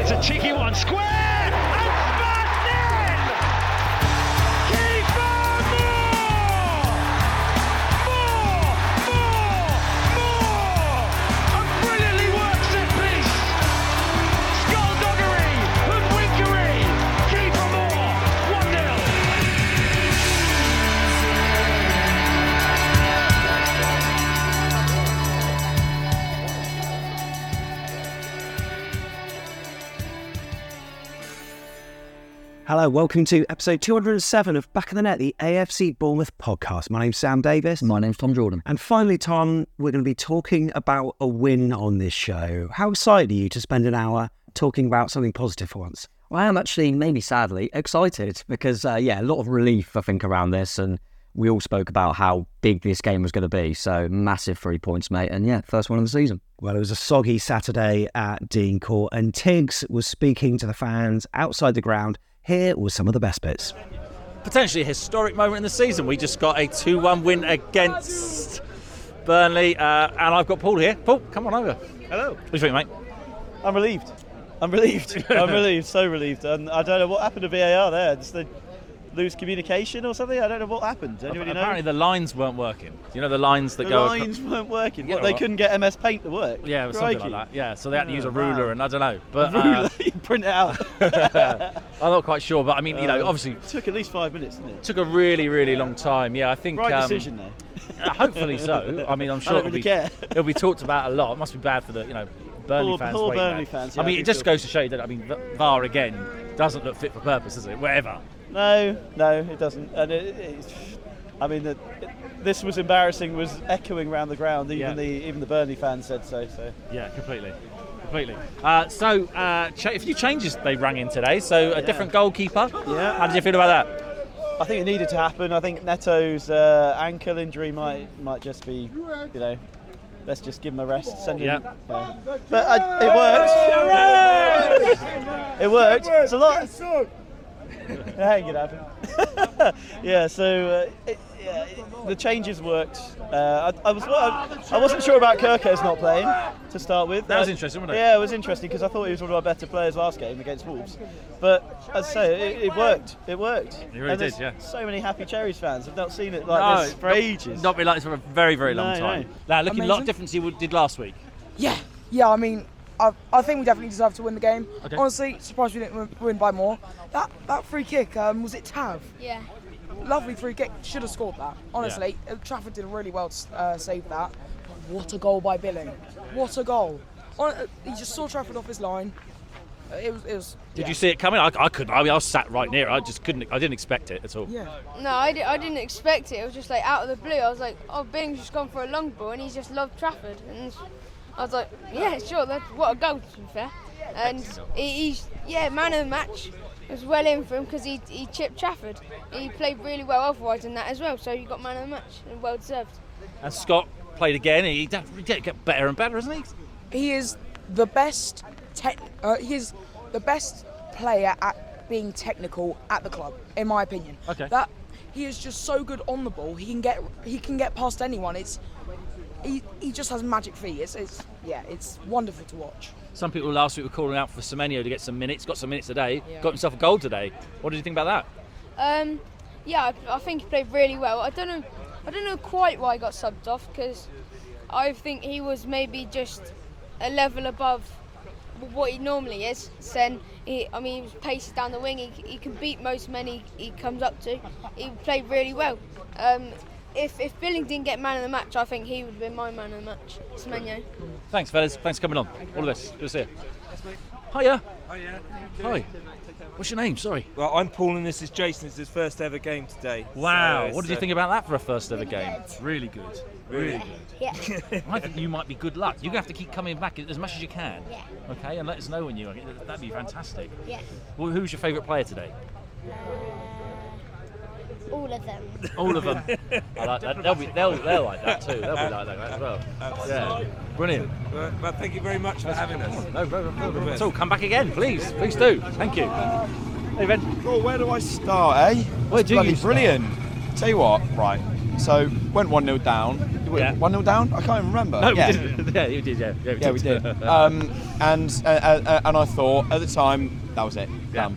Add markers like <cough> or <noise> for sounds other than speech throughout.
It's a cheeky one, square! Hello, welcome to episode 207 of Back of the Net, the AFC Bournemouth podcast. My name's Sam Davis. My name's Tom Jordan. And finally, Tom, we're going to be talking about a win on this show. How excited are you to spend an hour talking about something positive for once? Well, I am actually, maybe sadly, excited because, uh, yeah, a lot of relief, I think, around this. And we all spoke about how big this game was going to be. So massive three points, mate. And yeah, first one of the season. Well, it was a soggy Saturday at Dean Court, and Tiggs was speaking to the fans outside the ground. Here were some of the best bits. potentially a historic moment in the season. We just got a 2 1 win against Burnley, uh, and I've got Paul here. Paul, come on over. Hello. What do you think, mate? I'm relieved. I'm relieved. <laughs> I'm relieved. So relieved. And I don't know what happened to VAR there. Just they lose communication or something. I don't know what happened. Anybody know? Apparently, the lines weren't working. You know, the lines that the go. The lines weren't working. Yeah, What, they couldn't get MS Paint to work. Yeah, it was something like that. Yeah, so they had to use a ruler, wow. and I don't know. But Ruler, uh, <laughs> you print it out. <laughs> I'm not quite sure. But I mean, you know, Uh, obviously, took at least five minutes, didn't it? took a really, really long time. Yeah, I think. Right um, decision though. <laughs> uh, hopefully so. I mean, I'm sure it'll really be, care. it'll be talked about a lot. It must be bad for the, you know, Burnley Poor- fans. poor Burnley fans, I yeah, I mean, it just feel- goes to show you that I mean, VAR again doesn't look fit for purpose, does it? Whatever. No, no, it doesn't. And it, it's, I mean, the, this was embarrassing. Was echoing around the ground. Even Yeah. the even the Burnley fans said so. So Yeah, completely. Completely. Uh, so, uh, cha- a few changes they rang in today. So, a different goalkeeper. Yeah. How did you feel about that? I think it needed to happen. I think Neto's uh, ankle injury might might just be, you know, let's just give him a rest. Send him. Yeah. yeah. But uh, it worked. it worked. It's a lot. Yeah, it could happen. yeah. So uh, it, yeah, it- the changes worked. Uh, I, I was I, I wasn't sure about Kerkez not playing to start with. That was Uh, interesting, wasn't it? Yeah, it was interesting because I thought he was one of our better players last game against Wolves. But as I say, it, it worked. It worked. It really did, yeah. So many happy Cherries fans. I've not seen it like this for not- ages. Not been like this for a very, very long No, time. no. Now, looking a lot different to you did last week. Yeah, yeah. I mean, I, I think we definitely deserve to win the game. Okay. Honestly, surprised we didn't win, win by more. That that free kick um, was it Tav? Yeah. Lovely free kick. Should have scored that. Honestly, uh Trafford did really well to uh, save that. What a goal by Billing! What a goal! Hon- uh, he just saw Trafford off his line. Uh, It was. It was. Did yeah. you see it coming? I, I couldn't. I mean, I was sat right near. it. I just couldn't. I didn't expect it at all. Yeah. No, I, di- I didn't expect it. It was just like out of the blue. I was like, oh, Bing's just gone for a long ball and he's just loved Trafford. And I was like, yeah, sure. That, what a goal, to be fair. And he, he's, yeah, man of the match. It was well in for him because he, he chipped Trafford. He played really well otherwise in that as well. So you got man of the match and well deserved. And Scott played again. He did get better and better, hasn't he? He is the best. Tech, uh, he is the best player at being technical at the club, in my opinion. Okay. That he is just so good on the ball. He can get he can get past anyone. It's he, he just has magic feet. It's, it's yeah, it's wonderful to watch. Some people last week were calling out for Semenyo to get some minutes. Got some minutes today. Yeah. Got himself a goal today. What did you think about that? Um, yeah, I, I think he played really well. I don't know, I don't know quite why he got subbed off because I think he was maybe just a level above what he normally is. Then he, I mean, he was pacey down the wing. He, he can beat most men he, he comes up to. He played really well. Um, if if Billing didn't get man of the match, I think he would have been my man of the match. Semenyo. Thanks, fellas. Thanks for coming on. All the best. Good to see you. Hiya. Hiya. Hi. What's your name? Sorry. Well, I'm Paul and this is Jason. It's his first ever game today. Wow. So what did you uh, think about that for a first ever game? It's really good. Really good. Yeah. <laughs> I think you might be good luck. You're going to have to keep coming back as much as you can. Yeah. Okay, and let us know when you. That'd be fantastic. Yeah. Well, who's your favourite player today? Uh, All of them. All of them. <laughs> I like that. They'll be. They'll, they'll like that too. They'll be like that as well. Yeah. Brilliant. Well, well, thank you very much for having us. No, no, no, no, no. So come back again, please. Please do. Thank you. Hey, Ben. Well, where do I start, eh? Where do Bloody you start? brilliant. Tell you what, right. So went one 0 down. Yeah. One 0 down. I can't even remember. No, yeah. we did. <laughs> Yeah, you did. Yeah, yeah, Yeah, we did. <laughs> um, and uh, uh, and I thought at the time that was it. Yeah. Done.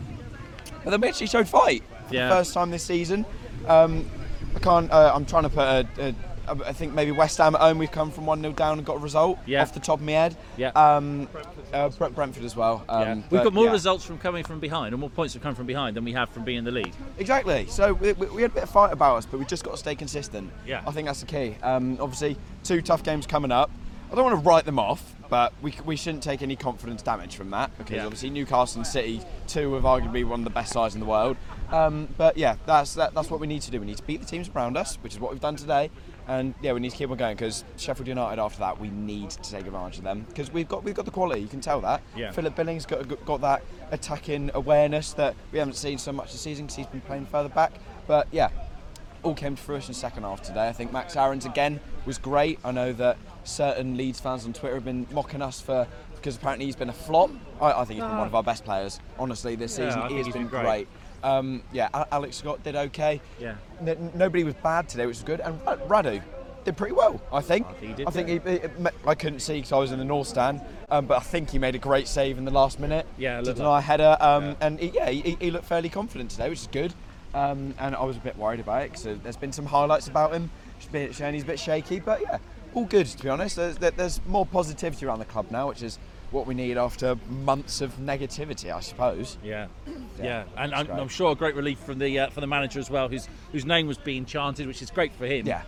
But then we actually showed fight. Yeah. First time this season. Um, I can't. Uh, I'm trying to put a. a I think maybe West Ham at home. We've come from one 0 down and got a result Yeah. off the top of my head. Yeah. Um, uh, Brentford as well. Um, yeah. We've got more yeah. results from coming from behind, and more points have come from behind than we have from being in the lead. Exactly. So we, we we had a bit of fight about us, but we just got to stay consistent. Yeah. I think that's the key. Um, obviously, two tough games coming up. I don't want to write them off, but we, we shouldn't take any confidence damage from that because Yeah. obviously Newcastle and City, two of arguably one of the best sides in the world. Um, but yeah, that's that, that's what we need to do. We need to beat the teams around us, which is what we've done today. And yeah, we need to keep on going because Sheffield United after that we need to take advantage of them because we've got we've got the quality. You can tell that. Yeah. Philip Billings got got that attacking awareness that we haven't seen so much this season because he's been playing further back. But yeah, all came to fruition second half today. I think Max Aarons again was great. I know that certain Leeds fans on Twitter have been mocking us for because apparently he's been a flop. I, I think he's been one of our best players, honestly, this Yeah, season. I He's he's been been great. great. Um, yeah, Alex Scott did okay. Yeah. N- nobody was bad today, which was good. And Ra- Radu did pretty well, I think. I think he did, I think he, he- I couldn't see because I was in the North Stand, um, but I think he made a great save in the last minute. Yeah, to deny like- a header. Um, yeah. And he, yeah, he, he looked fairly confident today, which is good. Um, and I was a bit worried about it because there's been some highlights about him. He's been showing he's a bit shaky, but yeah, all good to be honest. There's, there's more positivity around the club now, which is what we need after months of negativity, I suppose. Yeah, Yeah, yeah, and I'm. I'm sure a great relief from the uh, from the manager as well, whose whose name was being chanted, which is great for him. Yeah,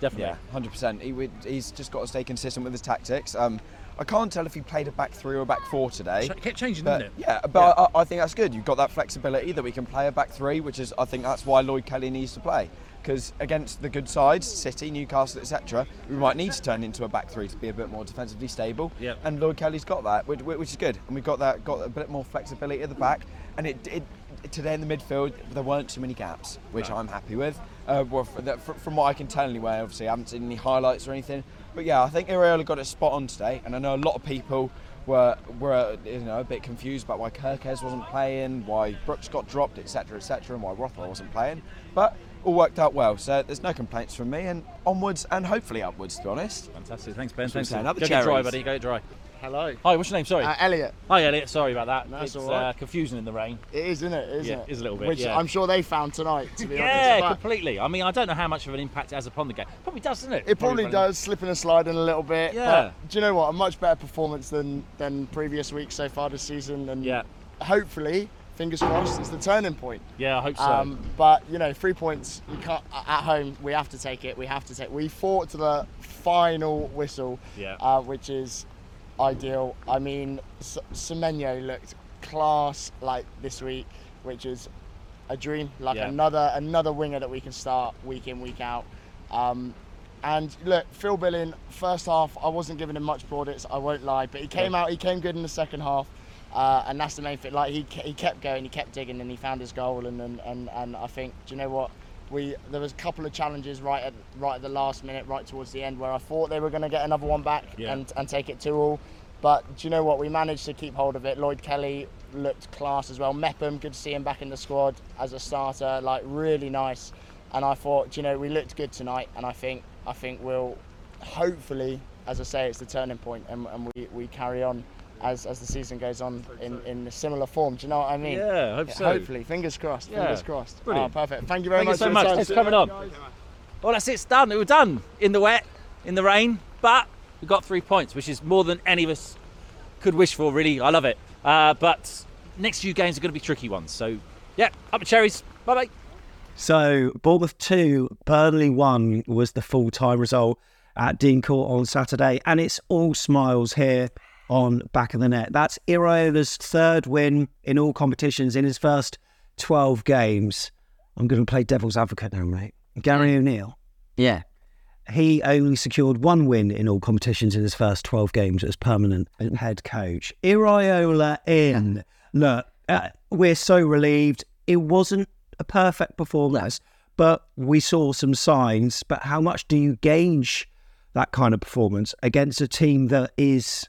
definitely. Yeah, hundred percent. He would, he's just got to stay consistent with his tactics. Um, I can't tell if he played a back three or a back four today. Ch- kept changing, but, didn't it? Yeah, but I, I think that's good. You've got that flexibility that we can play a back three, which is I think that's why Lloyd Kelly needs to play. Because against the good sides, City, Newcastle, etc., we might need to turn into a back three to be a bit more defensively stable. Yep. And Lloyd Kelly's got that, which, which is good. And we've got that, got a bit more flexibility at the back. And it, it today in the midfield, there weren't too many gaps, which I'm happy with. Uh, well, from what I can tell anyway, obviously I haven't seen any highlights or anything. But yeah, I think Iraola got it spot on today, and I know a lot of people were were you know a bit confused about why Kerkez wasn't playing, why Brooks got dropped, etc., etc., and why Rothwell wasn't playing. But all worked out well, so there's no complaints from me, and onwards and hopefully upwards, to be honest. Fantastic. Thanks, Ben. That's what I'm Thanks. saying. Up the Go get dry, cherries. buddy. Go get dry. Hello. Hi, what's your name? Sorry. Uh, Elliot. Hi, Elliot. Sorry about that. That's it's all right. uh, confusing in the rain. It is, isn't it? Isn't Yeah, it? it is a little bit, Which yeah. I'm sure they found tonight, to be Yeah, honest. But completely. I mean, I don't know how much of an impact it has upon the game. Probably does, doesn't it? It probably does, slipping and sliding a little bit. Yeah. But do you know what? A much better performance than than previous weeks so far this season, and Yeah. hopefully, fingers crossed, it's the turning point. Yeah, I hope so. Um, but you know, three points. You can't at home. We have to take it. We have to take. We fought to the final whistle, Yeah. uh, which is ideal. I mean, S- Semenyo looked class like this week, which is a dream. Like Yeah. another another winger that we can start week in week out. Um, and look, Phil Billing, first half, I wasn't giving him much plaudits. I won't lie, but he came Yeah. out. He came good in the second half. Uh, and that's the main thing. Like he, he kept going, he kept digging, and he found his goal. And, and, and, and I think, do you know what? we there was a couple of challenges right at right at the last minute, right towards the end, where I thought they were going to get another one back Yeah. and and take it two all. But do you know what? We managed to keep hold of it. Lloyd Kelly looked class as well. Mepham, good to see him back in the squad as a starter. Like really nice. And I thought, do you know, we looked good tonight. And I think I think we'll hopefully, as I say, it's the turning point, and, and we, we carry on. As, as the season goes on in, in a similar form, do you know what I mean? Yeah, I hope so. Hopefully, fingers crossed. Yeah, Fingers crossed. brilliant. Oh, perfect. Thank you very Thank much. you so much. your time. Thanks for coming on. Well, that's it. It's done. We're done in the wet, in the rain, but we got three points, which is more than any of us could wish for. Really, I love it. Uh, but next few games are going to be tricky ones. So, yeah, up the cherries. Bye bye. So Bournemouth 2, Burnley 1 was the full time result at Dean Court on Saturday. And it's all smiles here on back of the net. That's Iraola's third win in all competitions in his first 12 games. I'm going to play devil's advocate now, mate. Gary O'Neil. Yeah. He only secured one win in all competitions in his first 12 games as permanent head coach. Iraola in. Look, uh, we're so relieved. It wasn't a perfect performance, but we saw some signs. But how much do you gauge that kind of performance against a team that is,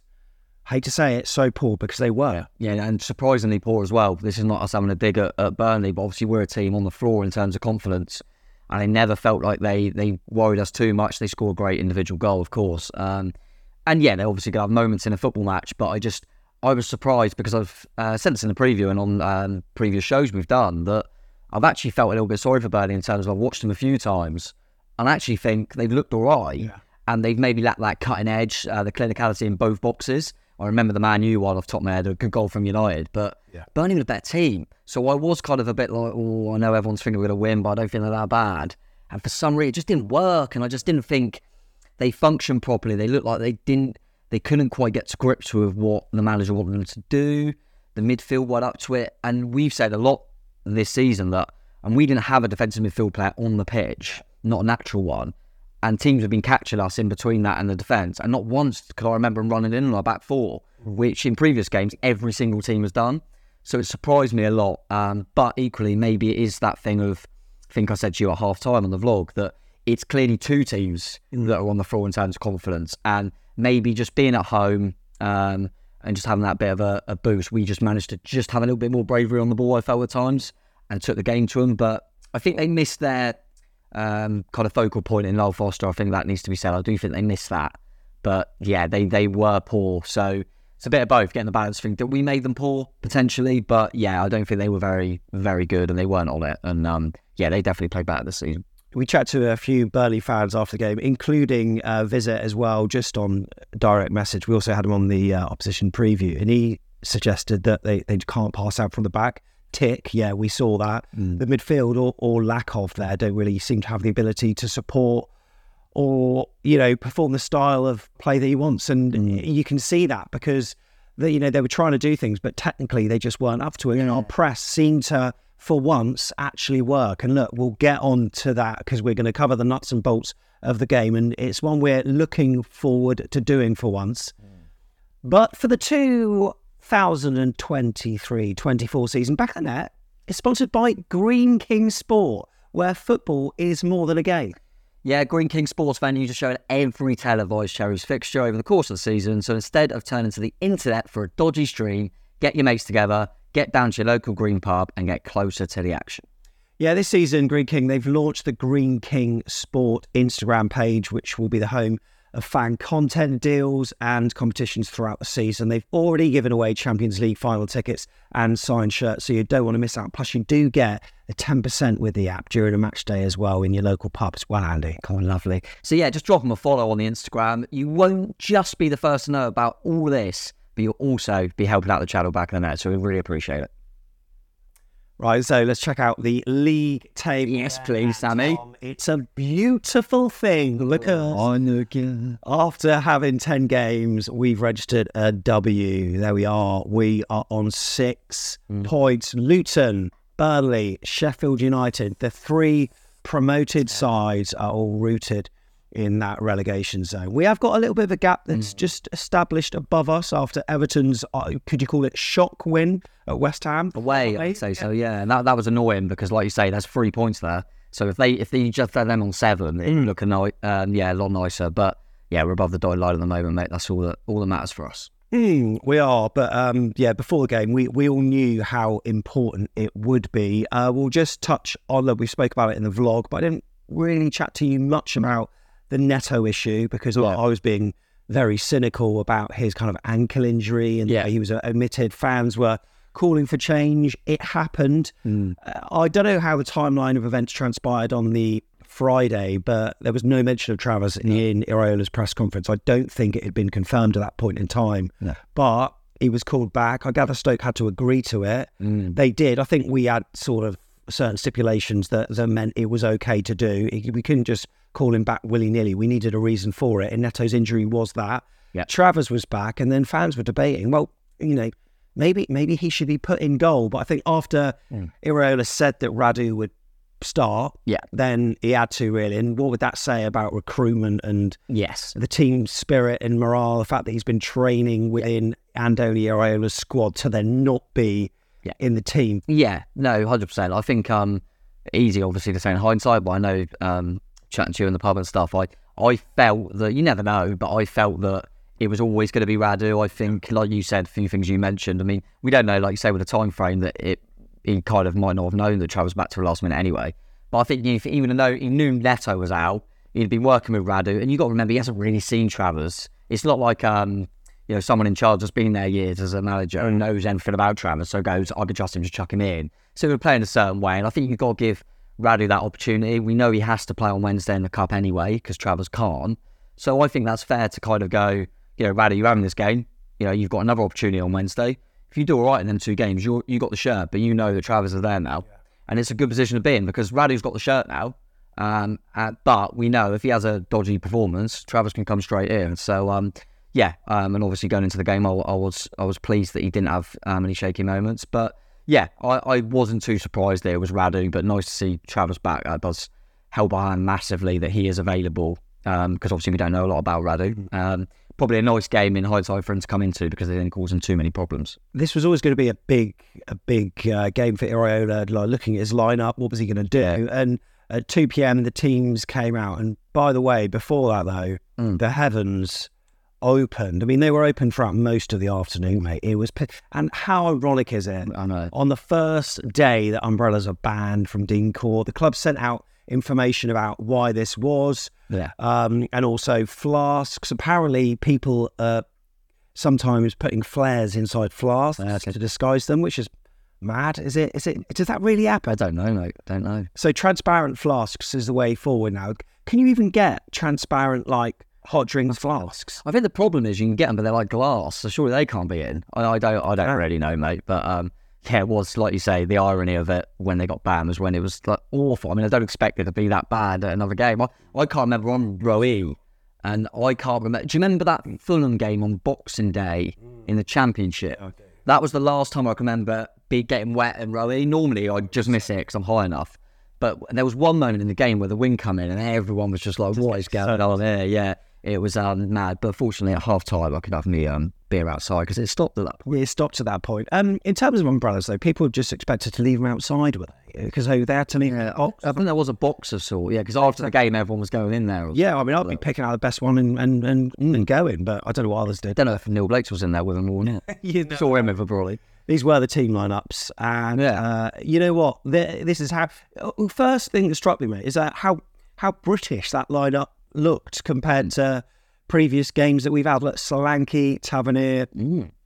hate to say it, so poor because they were? Yeah, and surprisingly poor as well. This is not us having a dig at, at Burnley, but obviously we're a team on the floor in terms of confidence. And they never felt like they, they worried us too much. They scored a great individual goal, of course. Um, and yeah, they're obviously going to have moments in a football match, but I just, I was surprised because I've uh, said this in the preview and on um, previous shows we've done that I've actually felt a little bit sorry for Burnley in terms of I've watched them a few times and I actually think they've looked all right and they've maybe lacked that cutting edge, uh, the clinicality in both boxes. I remember the Man U one off top of my head, a good goal from United, but Burnley were a better team. So I was kind of a bit like, oh, I know everyone's thinking we're going to win, but I don't think they're that bad. And for some reason, it just didn't work, and I just didn't think they functioned properly. They looked like they didn't, they couldn't quite get to grips with what the manager wanted them to do. The midfield went up to it, and we've said a lot this season that, and we didn't have a defensive midfield player on the pitch, not a natural one. And teams have been catching us in between that and the defence. And not once could I remember them running in on our back four, which in previous games every single team has done. So it surprised me a lot. Um, but equally, maybe it is that thing of, I think I said to you at half time on the vlog, that it's clearly two teams that are on the floor in terms of confidence. And maybe just being at home um, and just having that bit of a, a boost, we just managed to just have a little bit more bravery on the ball, I felt at times, and took the game to them. But I think they missed their um, kind of focal point in Lyle Foster. I think that needs to be said. I do think they missed that. But yeah, they, they were poor. So it's a bit of both, getting the balance thing. That we made them poor potentially, but yeah, I don't think they were very, very good and they weren't on it. And um, yeah, they definitely played better this season. We chat to a few Burnley fans after the game, including uh, Visit as well, just on direct message. We also had him on the uh, opposition preview, and he suggested that they, they can't pass out from the back. Tick, yeah, we saw that. Mm. The midfield or, or lack of there don't really seem to have the ability to support or you know perform the style of play that he wants, and mm. you can see that because they, you know they were trying to do things, but technically they just weren't up to it. And our press seemed to, for once, actually work. And look, we'll get on to that because we're going to cover the nuts and bolts of the game, and it's one we're looking forward to doing for once. Mm. But for the 2023-24 season, back on that, it's sponsored by Greene King Sport, where football is more than a game. Yeah, Greene King Sports venues are showing every televised Cherries fixture over the course of the season. So instead of turning to the internet for a dodgy stream, get your mates together, get down to your local green pub, and get closer to the action. Yeah, this season, Greene King, they've launched the Greene King Sport Instagram page, which will be the home of fan content deals and competitions throughout the season. They've already given away Champions League final tickets and signed shirts, so you don't want to miss out. Plus, you do get a 10% with the app during a match day as well in your local pub as well, Andy. Come on, lovely. So yeah, just drop them a follow on the Instagram. You won't just be the first to know about all this, but you'll also be helping out the channel back in the net. So we really appreciate it. Right, so let's check out the league table. Yes, please, Sammy. It's a beautiful thing. Look at us. After having 10 games, we've registered a W. There we are. We are on six points. Luton, Burnley, Sheffield United, the three promoted sides are all rooted in that relegation zone. We have got a little bit of a gap that's just established above us after Everton's, uh, could you call it shock win at West Ham? Away, I'd say so, yeah. And that, that was annoying because, like you say, there's three points there. So if they if they just had them on seven, it would look a ni- um, yeah a lot nicer. But yeah, we're above the dotted line at the moment, mate. That's all that all that matters for us. Mm, we are, but um, yeah, before the game, we, we all knew how important it would be. Uh, we'll just touch on that. We spoke about it in the vlog, but I didn't really chat to you much about the Neto issue because I was being very cynical about his kind of ankle injury and yeah. he was omitted. Fans were calling for change. It happened. Uh, I don't know how the timeline of events transpired on the Friday, but there was no mention of Travers in Iraola's press conference. I don't think it had been confirmed at that point in time. No. But he was called back. I gather Stoke had to agree to it. Mm. They did. I think we had sort of certain stipulations that, that meant it was okay to do. We couldn't just call him back willy nilly. We needed a reason for it. And Neto's injury was that. Travers was back, and then fans were debating. Well, you know, maybe maybe he should be put in goal. But I think after Mm. Said that Radu would start, yeah, then he had to really. And what would that say about recruitment and yes, the team spirit and morale? The fact that he's been training within Andoni Iraola's squad to then not be in the team. Yeah, no, hundred percent. I think um, easy obviously to say in hindsight, but I know um, chatting to you in the pub and stuff. I I felt that you never know, but I felt that it was always going to be Radu. I think, like you said, a few things you mentioned. I mean, we don't know, like you say, with the time frame that it he kind of might not have known that Travers back to the last minute anyway. But I think if, even though he knew Neto was out, he'd been working with Radu, and you got to remember he hasn't really seen Travers. It's not like um, you know, someone in charge that's been there years as a manager and knows anything about Travers, so goes, I could trust him to chuck him in. So we're playing a certain way, and I think you've got to give Radu that opportunity. We know he has to play on Wednesday in the cup anyway because Travers can't. So I think that's fair to kind of go, you know, Radu, you're having this game. You know, you've got another opportunity on Wednesday. If you do all right in them two games, you you got the shirt, but you know that Travers is there now, and it's a good position to be in because Radu's got the shirt now. Um, uh, but we know if he has a dodgy performance, Travers can come straight in. So um, yeah, um, and obviously going into the game, I, I was I was pleased that he didn't have um, any shaky moments. But yeah, I, I wasn't too surprised that it was Radu, but nice to see Travers back. That does help our hand massively that he is available because obviously we don't know a lot about Radu. Probably a nice game in hindsight for him to come into because they didn't cause him too many problems. This was always going to be a big, a big uh, game for Iraola. Like looking at his lineup, what was he going to do? And at two p.m., the teams came out. And by the way, before that though, Mm. the heavens opened. I mean, they were open throughout most of the afternoon, mate. It was, and how ironic is it? I know. On the first day that umbrellas are banned from Dean Court, the club sent out information about why this was. Yeah. Um, and also flasks. Apparently, people are sometimes putting flares inside flasks to disguise them, which is mad. Is it? Is it? Does that really happen? I don't know, mate. Don't know. So transparent flasks is the way forward now. Can you even get transparent like hot drinks flasks? I think the problem is you can get them, but they're like glass, so surely they can't be in. I, I don't, I don't really know, mate. But um, yeah, it was like you say, the irony of it when they got banned was when it was like awful. I mean, I don't expect it to be that bad at another game. I, I can't remember on row E, and I can't remember. Do you remember that Fulham game on Boxing Day in the Championship? That was the last time I can remember be getting wet and row E. Normally, I just miss it because I'm high enough. But there was one moment in the game where the wind come in and everyone was just like, "What is going on there?" Yeah, it was um, mad. But fortunately, at half time, I could have me um, beer outside because it stopped at that point. Yeah, it stopped at that point. Um, in terms of umbrellas, though, people just expected to leave them outside, were they? Because they had to leave. Yeah, I, think there was a box of sort. Yeah, because after the game, everyone was going in there. Yeah, I mean, I'd be picking out the best one and and, and, and going, but I don't know what others did. I don't know if Neil Blakes was in there with them or not. you know. Saw him a Brawley. These were the team lineups, and uh, you know what? This is how. oh, First thing that struck me, mate, is that how how British that lineup looked compared to previous games that we've had. Like Solanke, Tavernier,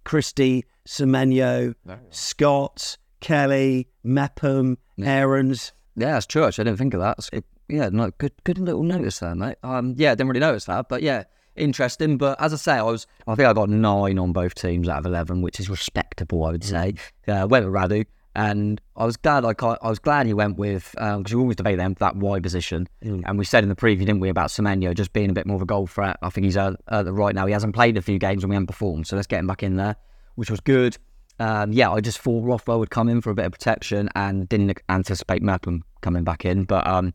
Christie, Semenyo, Scott, Kelly, Mepham, Aarons. Yeah, that's true. Actually, I didn't think of that. It- yeah, no, good, good little notice there, mate. Um, yeah, I didn't really notice that, but yeah, interesting. But as I say, I was, I think I got nine on both teams out of eleven, which is respectable, I would say. Uh, went with Radu, and I was glad I, I was glad he went with because we always debate them that wide position, and we said in the preview, didn't we, about Semenyo just being a bit more of a goal threat. I think he's uh, uh, right now. He hasn't played a few games when we haven't performed, so let's get him back in there, which was good. Um, yeah, I just thought Rothwell would come in for a bit of protection and didn't anticipate Malcolm coming back in. But um,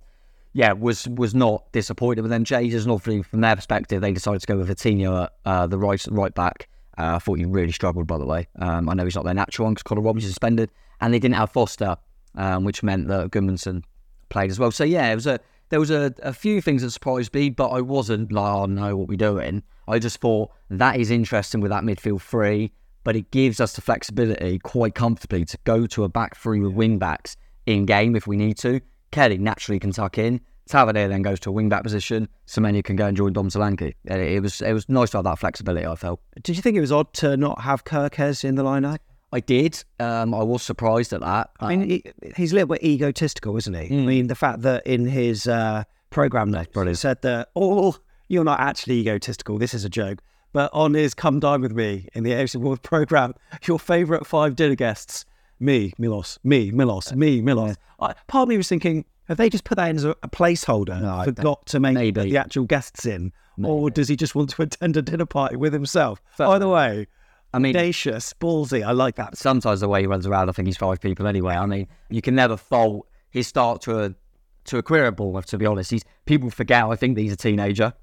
yeah, was was not disappointed with them changes. And obviously, from their perspective, they decided to go with Vitinho at uh, the right right back. Uh, I thought he really struggled, by the way. Um, I know he's not their natural one because Conor Robbins is suspended, and they didn't have Foster, um, which meant that Goodmanson played as well. So yeah, it was a there was a, a few things that surprised me, but I wasn't like, oh no, what we doing? I just thought that is interesting with that midfield three, but it gives us the flexibility quite comfortably to go to a back three with wing backs in game if we need to. Kelly naturally can tuck in. Tavernier then goes to a wing back position. Semenyo can go and join Dom Solanke. It, it was it was nice to have that flexibility. I felt. Did you think it was odd to not have Kerkez in the lineup? I did. Um, I was surprised at that. I mean, he, he's a little bit egotistical, isn't he? I mean, the fact that in his uh, program notes he said that, oh, you're not actually egotistical. This is a joke. But on his "Come Dine with Me" in the AFC World program, <laughs> your favourite five dinner guests: me, Milos, me, Milos, me, Milos. I, part of me was thinking, have they just put that in as a, a placeholder? No, forgot to make maybe. the actual guests in, or does he just want to <laughs> attend a dinner party with himself? Either way, I mean, audacious, ballsy. I like that. Sometimes the way he runs around, I think he's five people anyway. I mean, you can never fault his start to a to a career at Bournemouth. To be honest, he's people forget. I think that he's a teenager.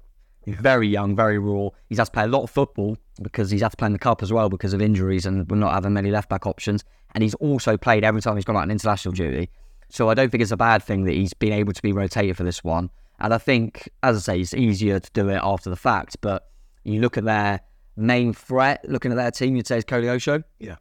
He's very young, very raw. He's had to play a lot of football because he's had to play in the cup as well because of injuries and we're not having many left back options. And he's also played every time he's gone out on international duty. So I don't think it's a bad thing that he's been able to be rotated for this one. And I think, as I say, it's easier to do it after the fact. But you look at their main threat, looking at their team, you'd say it's Koleosho. Yeah.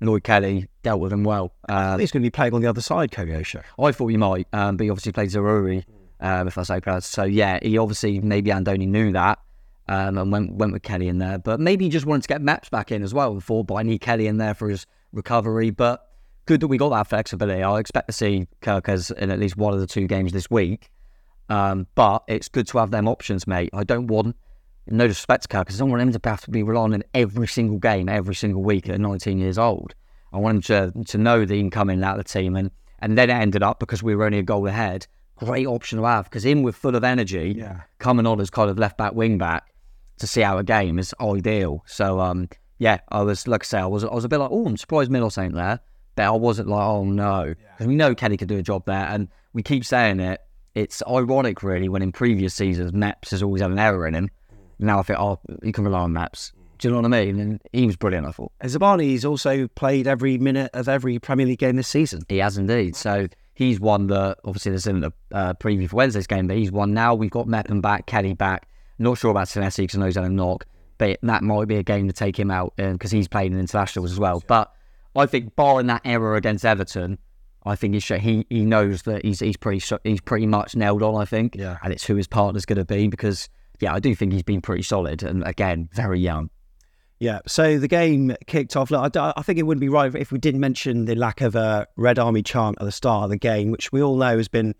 Lloyd Kelly dealt with him well. Um, he's going to be playing on the other side, Koleosho. I thought he might, um, but he obviously played Zaroury, um, if I say. So yeah, he obviously maybe Andoni knew that um, and went went with Kelly in there. But maybe he just wanted to get Maps back in as well before. But I need Kelly in there for his recovery. But good that we got that flexibility. I expect to see Kerkez in at least one of the two games this week. Um, but it's good to have them options, mate. I don't want no disrespect to Kerkez. I don't want him to have to be relying on every single game, every single week at 19 years old. I want him to to know that he can come in and out of the team, and and then it ended up because we were only a goal ahead. Great option to have because him with full of energy, Yeah. coming on as kind of left back, wing back to see out a game is ideal. So um, yeah, I was like I say, I was I was a bit like, oh, I'm surprised Milos ain't there, but I wasn't like, oh no, because we know Kenny could do a job there, and we keep saying it. It's ironic, really, when in previous seasons Maps has always had an error in him. Now I think, oh, you can rely on Maps. Do you know what I mean? And he was brilliant, I thought. Zabarnyi's also played every minute of every Premier League game this season. He has indeed. So he's won the obviously this isn't a uh, preview for Wednesday's game, but he's won now. We've got Mepham back, Kelly back. Not sure about Senesi because I know he's had a knock, but that might be a game to take him out because he's played in internationals as well. But I think barring that error against Everton, I think he he knows that he's he's pretty he's pretty much nailed on. I think, Yeah. and it's who his partner's going to be because yeah, I do think he's been pretty solid and again very young. Yeah, so the game kicked off. Look, I, I think it wouldn't be right if we didn't mention the lack of a Red Army chant at the start of the game, which we all know has been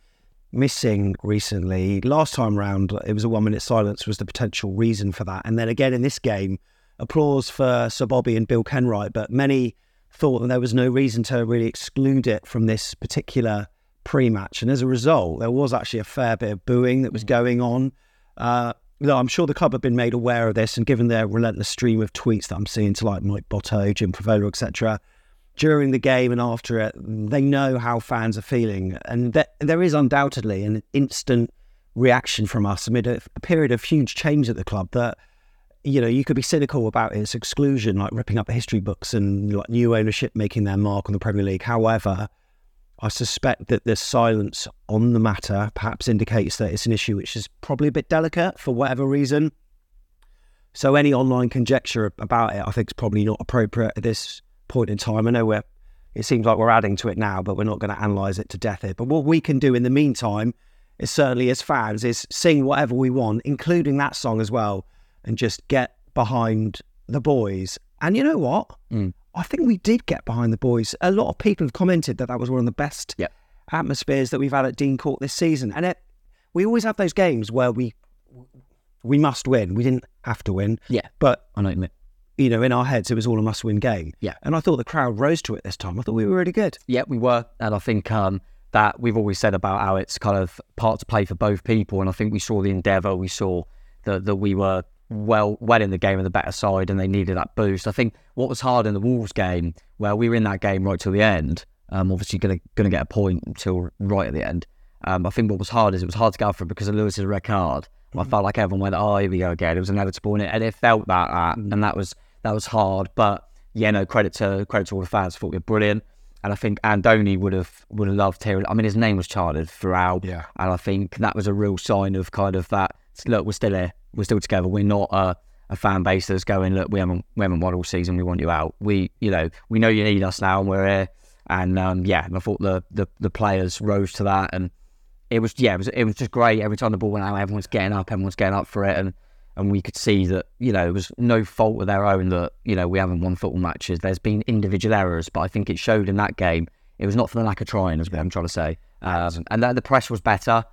missing recently. Last time round, it was a one minute silence was the potential reason for that. And then again in this game, applause for Sir Bobby and Bill Kenwright, but many thought that there was no reason to really exclude it from this particular pre-match. And as a result, there was actually a fair bit of booing that was going on. Uh, no, I'm sure the club have been made aware of this, and given their relentless stream of tweets that I'm seeing to like Mike Botto, Jim Frevola, etc., during the game and after it, they know how fans are feeling, and th- there is undoubtedly an instant reaction from us amid a, a period of huge change at the club that you know you could be cynical about its exclusion, like ripping up the history books and like new ownership making their mark on the Premier League. However, I suspect that the silence on the matter perhaps indicates that it's an issue which is probably a bit delicate for whatever reason. So any online conjecture about it, I think, is probably not appropriate at this point in time. I know we're, it seems like we're adding to it now, but we're not going to analyse it to death here. But what we can do in the meantime is certainly as fans is sing whatever we want, including that song as well, and just get behind the boys. And you know what? Hmm. I think we did get behind the boys. A lot of people have commented that that was one of the best atmospheres that we've had at Dean Court this season. And it, we always have those games where we we must win. We didn't have to win. Yeah. But I know you you know, in our heads, it was all a must-win game. Yeah. And I thought the crowd rose to it this time. I thought we were really good. Yeah, we were, and I think um, that we've always said about how it's kind of part to play for both people, and I think we saw the endeavour, we saw that that we were well well in the game and the better side, and they needed that boost. I think what was hard in the Wolves game, where we were in that game right till the end, um, obviously gonna gonna get a point until right at the end. Um, I think what was hard is it was hard to go for because of Lewis's red card. I felt like everyone went, "Oh, here we go again." It was inevitable, and it, and it felt that, that and that was that was hard. But yeah, no credit to credit to all the fans. Thought we were brilliant. and I think Andoni would have would have loved hearing. I mean, his name was chanted throughout, Yeah. and I think that was a real sign of kind of that. Look, we're still here. We're still together. We're not a, a fan base that's going. Look, we haven't we haven't won all season. We want you out. We, you know, we know you need us now, and we're here. And um, yeah, and I thought the, the the players rose to that, and it was yeah, it was it was just great. Every time the ball went out, everyone's getting up, everyone's getting up for it, and and we could see that you know it was no fault of their own that you know we haven't won football matches. There's been individual errors, but I think it showed in that game. It was not for the lack of trying, is what I'm trying to say. Um, and that the press was better,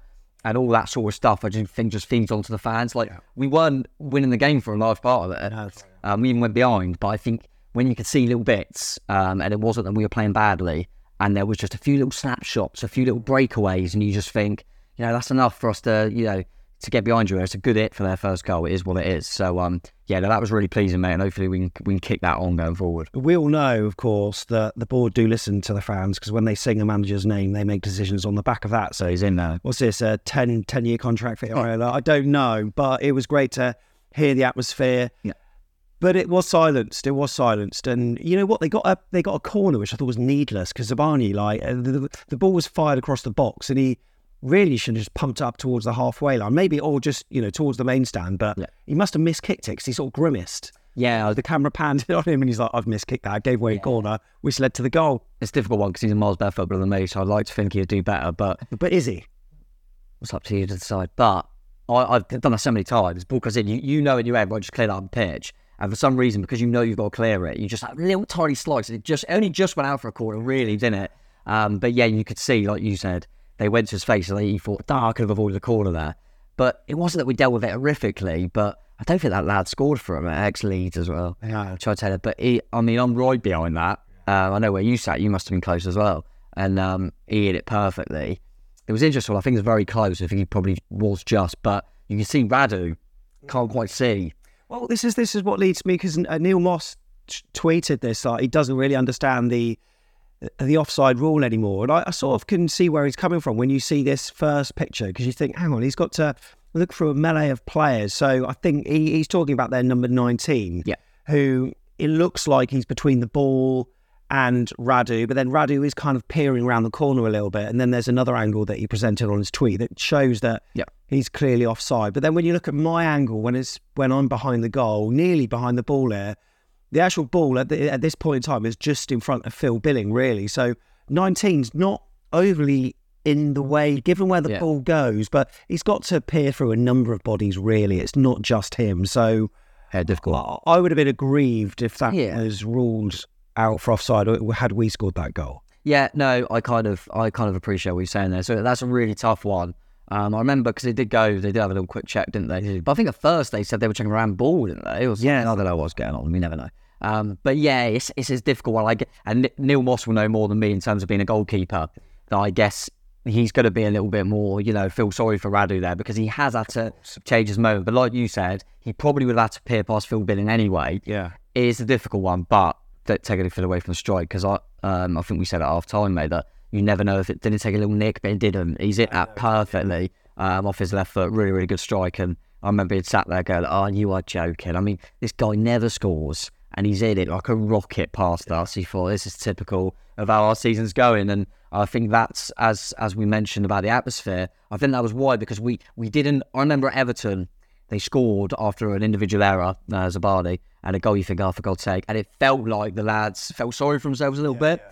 and all that sort of stuff. I just think just feeds onto the fans. Like we weren't winning the game for a large part of it. Um, we even went behind, but I think when you could see little bits, um, and it wasn't that we were playing badly, and there was just a few little snapshots, a few little breakaways, and you just think, you know, that's enough for us to, you know, to get behind you. It's a good hit for their first goal. It is what it is. So, um, yeah, no, that was really pleasing, mate, and hopefully we can we can kick that on going forward. We all know, of course, that the board do listen to the fans because when they sing a manager's name, they make decisions on the back of that. So he's in there. What's this? A 10, 10 year contract for <laughs> Iraola? I don't know, but it was great to hear the atmosphere. Yeah. But it was silenced. It was silenced, and you know what? They got a they got a corner which I thought was needless because Zabarnyi, like uh, the, the ball was fired across the box, and he really should have just pumped up towards the halfway line, maybe or just you know towards the main stand. But he must have miskicked it because he sort of grimaced. Yeah, the camera panned <laughs> on him, and he's like, "I've miskicked that. I gave away a corner, which led to the goal." It's a difficult one because he's a miles better footballer than me, so I'd like to think he'd do better. But <laughs> but is he? It's up to you to decide. But I, I've done that so many times. In, you, you know in your head, right, just clear that on pitch. And for some reason, because you know you've got to clear it, you just have little tiny slides. It just only just went out for a corner, really, didn't it? Um, but yeah, you could see, like you said, they went to his face and he thought, "Damn, I could have avoided the corner there." But it wasn't that we dealt with it horrifically. But I don't think that lad scored for him at ex Leeds as well. Yeah, try to tell it. But he, I mean, I'm right behind that. Uh, I know where you sat. You must have been close as well, and um, he hit it perfectly. It was interesting. I think it was very close. I think he probably was just, but you can see Radu can't quite see. Well, this is this is what leads me because Neil Moss t- tweeted this. Like he doesn't really understand the the offside rule anymore, and I, I sort of can see where he's coming from when you see this first picture because you think, hang on, he's got to look through a melee of players. So I think he, he's talking about their number nineteen, yeah, who it looks like he's between the ball and Radu, but then Radu is kind of peering around the corner a little bit, and then there's another angle that he presented on his tweet that shows that yeah. he's clearly offside. But then when you look at my angle when it's when I'm behind the goal, nearly behind the ball there, the actual ball at, the, at this point in time is just in front of Phil Billing, really. So 19's not overly in the way, given where the Yeah. ball goes, but he's got to peer through a number of bodies, really. It's not just him. So yeah, difficult. I would have been aggrieved if that Yeah. was ruled out for offside had we scored that goal. Yeah, no, I kind of, I kind of appreciate what you're saying there. So that's a really tough one. Um, I remember because they did go, they did have a little quick check, didn't they? But I think at first they said they were checking around ball, didn't they? It was, yeah, I don't know what's going on. We never know. Um, but yeah, it's it's a difficult one. I get, and Neil Moss will know more than me in terms of being a goalkeeper. That I guess he's going to be a little bit more, you know, feel sorry for Radu there because he has had to change his moment. But like you said, he probably would have had to peer past Phil Billing anyway. Yeah, it is a difficult one, but don't take anything away from the strike because I, um, I think we said at half time, mate, that you never know if it didn't take a little nick, but it didn't. He's hit that perfectly um, off his left foot. Really, really good strike. And I remember he'd sat there going, "Oh, you are joking." I mean, this guy never scores, and he's hit it like a rocket past us. He thought this is typical of how our season's going, and I think that's as as we mentioned about the atmosphere. I think that was why because we we didn't. I remember at Everton they scored after an individual error, uh, Zabarnyi, and a goal you think, oh, for God's sake. And it felt like the lads felt sorry for themselves a little bit.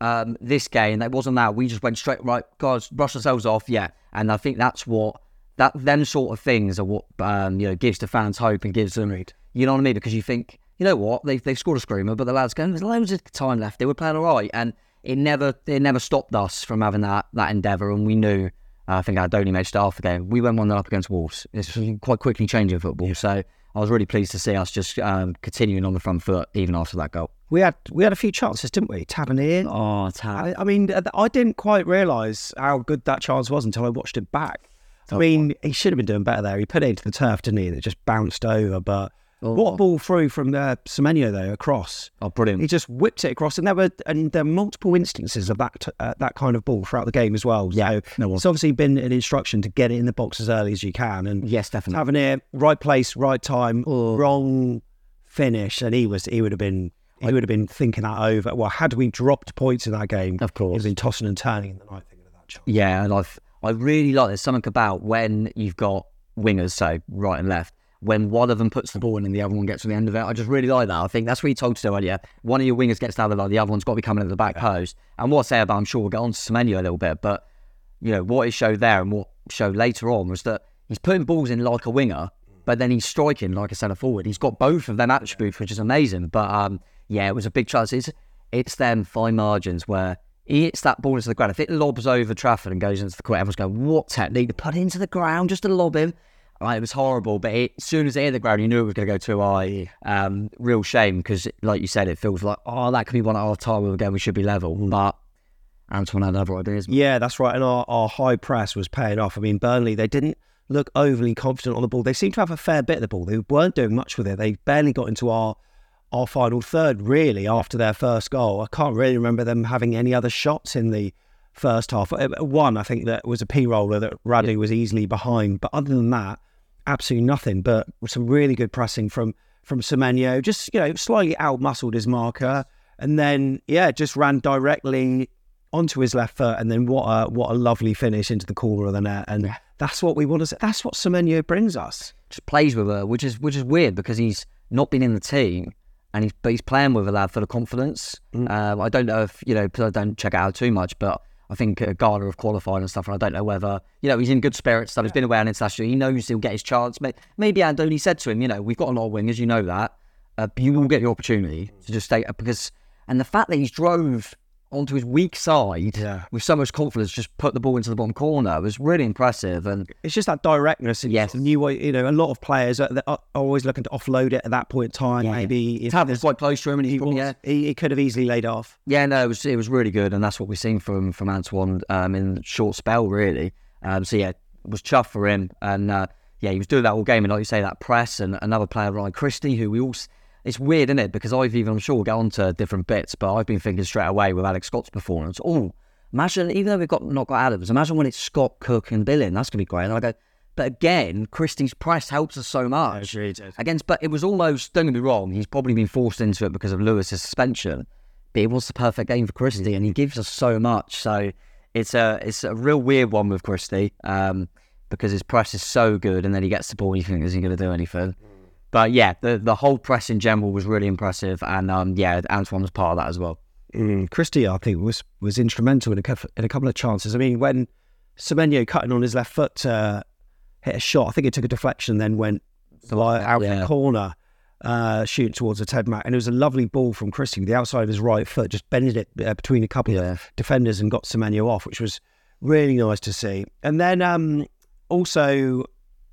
Um, this game, that wasn't that. We just went straight, right, guys, brush ourselves off, yeah. And I think that's what, that them sort of things are what, um, you know, gives the fans hope and gives them, you know what I mean? Because you think, you know what, they've, they've scored a screamer, but the lads going, there's loads of time left. They were playing all right. And it never, it never stopped us from having that, that endeavour. And we knew, uh, I think our Donny match half the game. We went one up against Wolves. It's quite quickly changing football. So I was really pleased to see us just um, continuing on the front foot even after that goal. We had we had a few chances, didn't we? Tavernier. Oh, Tab. I, I mean, I didn't quite realise how good that chance was until I watched it back. I mean, he should have been doing better there. He put it into the turf, didn't he? And it just bounced over. But what ball through from uh, Semenyo though across? Oh, brilliant! He just whipped it across, and there were and there are multiple instances of that uh, that kind of ball throughout the game as well. Yeah, so it's obviously been an instruction to get it in the box as early as you can. And yes, definitely. Tavernier, right place, right time, wrong finish, and he was he would have been he would have been thinking that over. Well, had we dropped points in that game, of course, he'd been tossing and turning in the night thinking of that chance. Yeah, and I've I really like there's something about when you've got wingers, so right and left, when one of them puts the ball in and the other one gets to the end of it. I just really like that. I think that's what you told to do earlier. One of your wingers gets down the line, the other one's got to be coming at the back post. And what I say about, I'm sure we'll get on to Semenyo a little bit, but you know what he showed there and what showed later on was that he's putting balls in like a winger, but then he's striking like a centre forward. He's got both of them attributes, which is amazing. But um, yeah, it was a big chance. It's it's them fine margins where he hits that ball into the ground. If it lobs over Trafford and goes into the court, everyone's going, "What technique to put into the ground just to lob him?" Like, it was horrible, but it, as soon as it hit the ground, you knew it was going to go too high. Um, real shame because, like you said, it feels like oh, that could be one at our time again. We should be level, but Antoine had other ideas. Yeah, that's right. And our, our high press was paying off. I mean, Burnley, they didn't look overly confident on the ball. They seemed to have a fair bit of the ball. They weren't doing much with it. They barely got into our our final third, really, after their first goal. I can't really remember them having any other shots in the first half. Uh, one, I think that was a P roller that Radu was easily behind. But other than that, absolutely nothing. But some really good pressing from from Semenyo. Just, you know, slightly out muscled his marker. And then, yeah, just ran directly onto his left foot, and then what a what a lovely finish into the corner of the net, and that's what we want to. say. That's what Semenyo brings us. Just plays with her, which is which is weird because he's not been in the team, and he's but he's playing with a lad full of confidence. Mm. Um, I don't know if you know because I don't check it out too much, but I think uh, Ghana have qualified and stuff, and I don't know whether you know he's in good spirits. That he's been away on international. He knows he'll get his chance. Maybe Andoni said to him, you know, we've got a lot of wingers, you know that. Uh, you will get the opportunity to just stay because, and the fact that he's drove onto his weak side yeah. with so much confidence, just put the ball into the bottom corner. It was really impressive. And it's just that directness. Yes, new way. You know, a lot of players are, are, always looking to offload it at that point in time. Yeah. Maybe if was quite close to him, and he, was, yeah, he, he, could have easily laid off. Yeah, no, it was it was really good, and that's what we've seen from from Antoine um, in short spell, really. Um, so yeah, it was chuffed for him, and uh, yeah, he was doing that all game, and like you say, that press, and another player Ryan Christie, who we all it's weird, isn't it? Because I've even, I'm sure we'll get on to different bits, but I've been thinking straight away with Alex Scott's performance. Oh, imagine, even though we've got not got Adams, imagine when it's Scott, Cook, and Billing. That's going to be great. And I go, but again, Christie's price helps us so much. Against, but it was almost, don't get me wrong, he's probably been forced into it because of Lewis's suspension. But it was the perfect game for Christie, and he gives us so much. So it's a it's a real weird one with Christie um, because his price is so good, and then he gets the ball, and you think, is he going to do anything? But yeah, the the whole press in general was really impressive, and um, yeah, Antoine was part of that as well. Mm, Christie, I think, was was instrumental in a, in a couple of chances. I mean, when Semenyo cutting on his left foot to hit a shot, I think it took a deflection, then went out yeah. the corner, uh, shooting towards the Ted Mack, and it was a lovely ball from Christie the outside of his right foot, just bended it uh, between a couple yeah. of defenders and got Semenyo off, which was really nice to see. And then um, also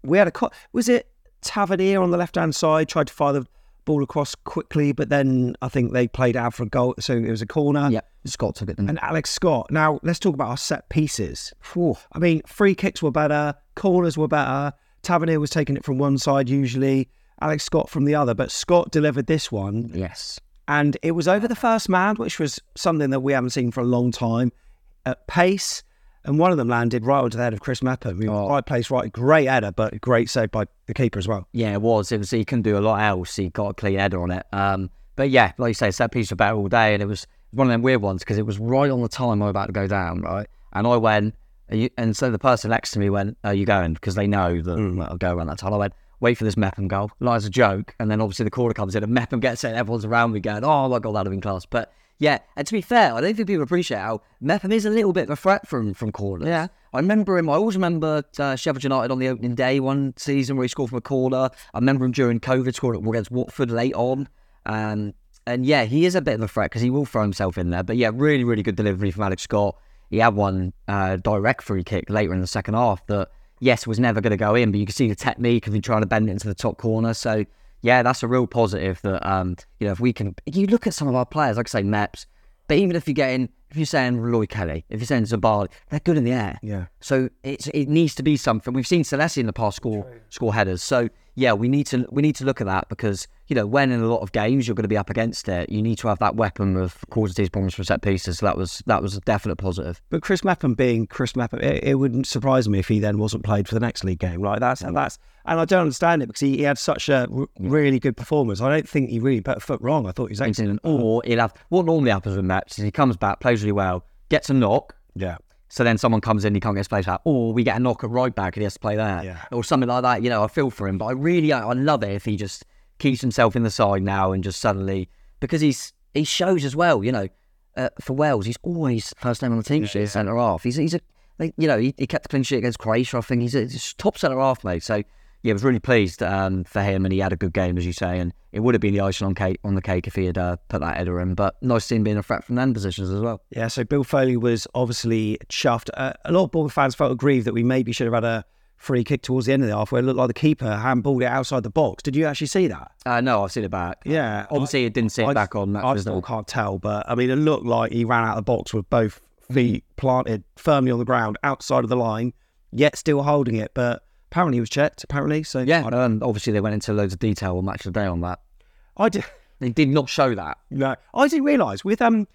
we had a was it Tavernier on the left hand side tried to fire the ball across quickly, but then I think they played out for a goal, so it was a corner. Yeah, Scott took it. Then. And Alex Scott. Now let's talk about our set pieces. Whew. I mean, free kicks were better, corners were better. Tavernier was taking it from one side usually, Alex Scott from the other, but Scott delivered this one. Yes. And it was over the first man, which was something that we haven't seen for a long time. At pace, and one of them landed right onto the head of Chris. I mean, oh. Right place, right. Great header, but great save by the keeper as well. Yeah, it was. It was. He couldn't do a lot else. He got a clean header on it. Um, but yeah, like you say, set piece about all day, and it was one of them weird ones because it was right on the time I was about to go down, right? And I went, and so the person next to me went, "Are you going?" Because they know that mm. I'll go around that time. I went, "Wait for this Mepham goal." Like as a joke, and then obviously the corner comes in, and Mepham gets it, everyone's around me going, "Oh my god, that'd have been class." But yeah, and to be fair, I don't think people appreciate how Mepham is a little bit of a threat from from corners. Yeah. I remember him. I always remember uh, Sheffield United on the opening day one season where he scored from a corner. I remember him during COVID scoring against Watford late on. Um, and yeah, he is a bit of a threat because he will throw himself in there. But yeah, really, really good delivery from Alex Scott. He had one uh, direct free kick later in the second half that, yes, was never going to go in, but you can see the technique of him trying to bend it into the top corner. So yeah, that's a real positive that, um, you know, if we can, you look at some of our players, like I say, Meps, but even if you're getting if you're saying Lloyd Kelly, if you're saying Zabarnyi, they're good in the air. Yeah. So it's it needs to be something. We've seen Celeste in the past score score headers. So yeah, we need to we need to look at that because you know when in a lot of games you're going to be up against it, you need to have that weapon of causing these problems from set pieces. So that was that was a definite positive. But Chris Mepham being Chris Mepham, it, it wouldn't surprise me if he then wasn't played for the next league game. Like that's and that's and I don't understand it because he, he had such a r- mm. really good performance. I don't think he really put a foot wrong. I thought he was excellent. Or he'll have what normally happens with Meps is he comes back, plays well, gets a knock. Yeah. So then someone comes in, he can't get his place out, or we get a knock at right back and he has to play there, Yeah. or something like that. You know, I feel for him, but I really, I love it if he just keeps himself in the side now and just suddenly because he's he shows as well. You know, uh, for Wales, he's always first name on the team sheet, centre half. He's he's a you know he, he kept the clean sheet against Croatia. I think he's a, he's a top centre half, mate. So yeah, I was really pleased um, for him, and he had a good game, as you say. And it would have been the icing on cake on the cake if he had uh, put that header in. But nice to see him being a threat from them positions as well. Yeah, so Bill Foley was obviously chuffed. Uh, a lot of Bournemouth fans felt aggrieved that we maybe should have had a free kick towards the end of the half where it looked like the keeper handballed it outside the box. Did you actually see that? Uh, no, I've seen it back. Yeah. Obviously, it didn't see it I- back on I still can't tell, but I mean, it looked like he ran out of the box with both feet planted firmly on the ground outside of the line, yet still holding it. But apparently, he was checked. Apparently, so Yeah, obviously they went into loads of detail on Match of the Day on that. I did. They did not show that. No, I didn't realise with um,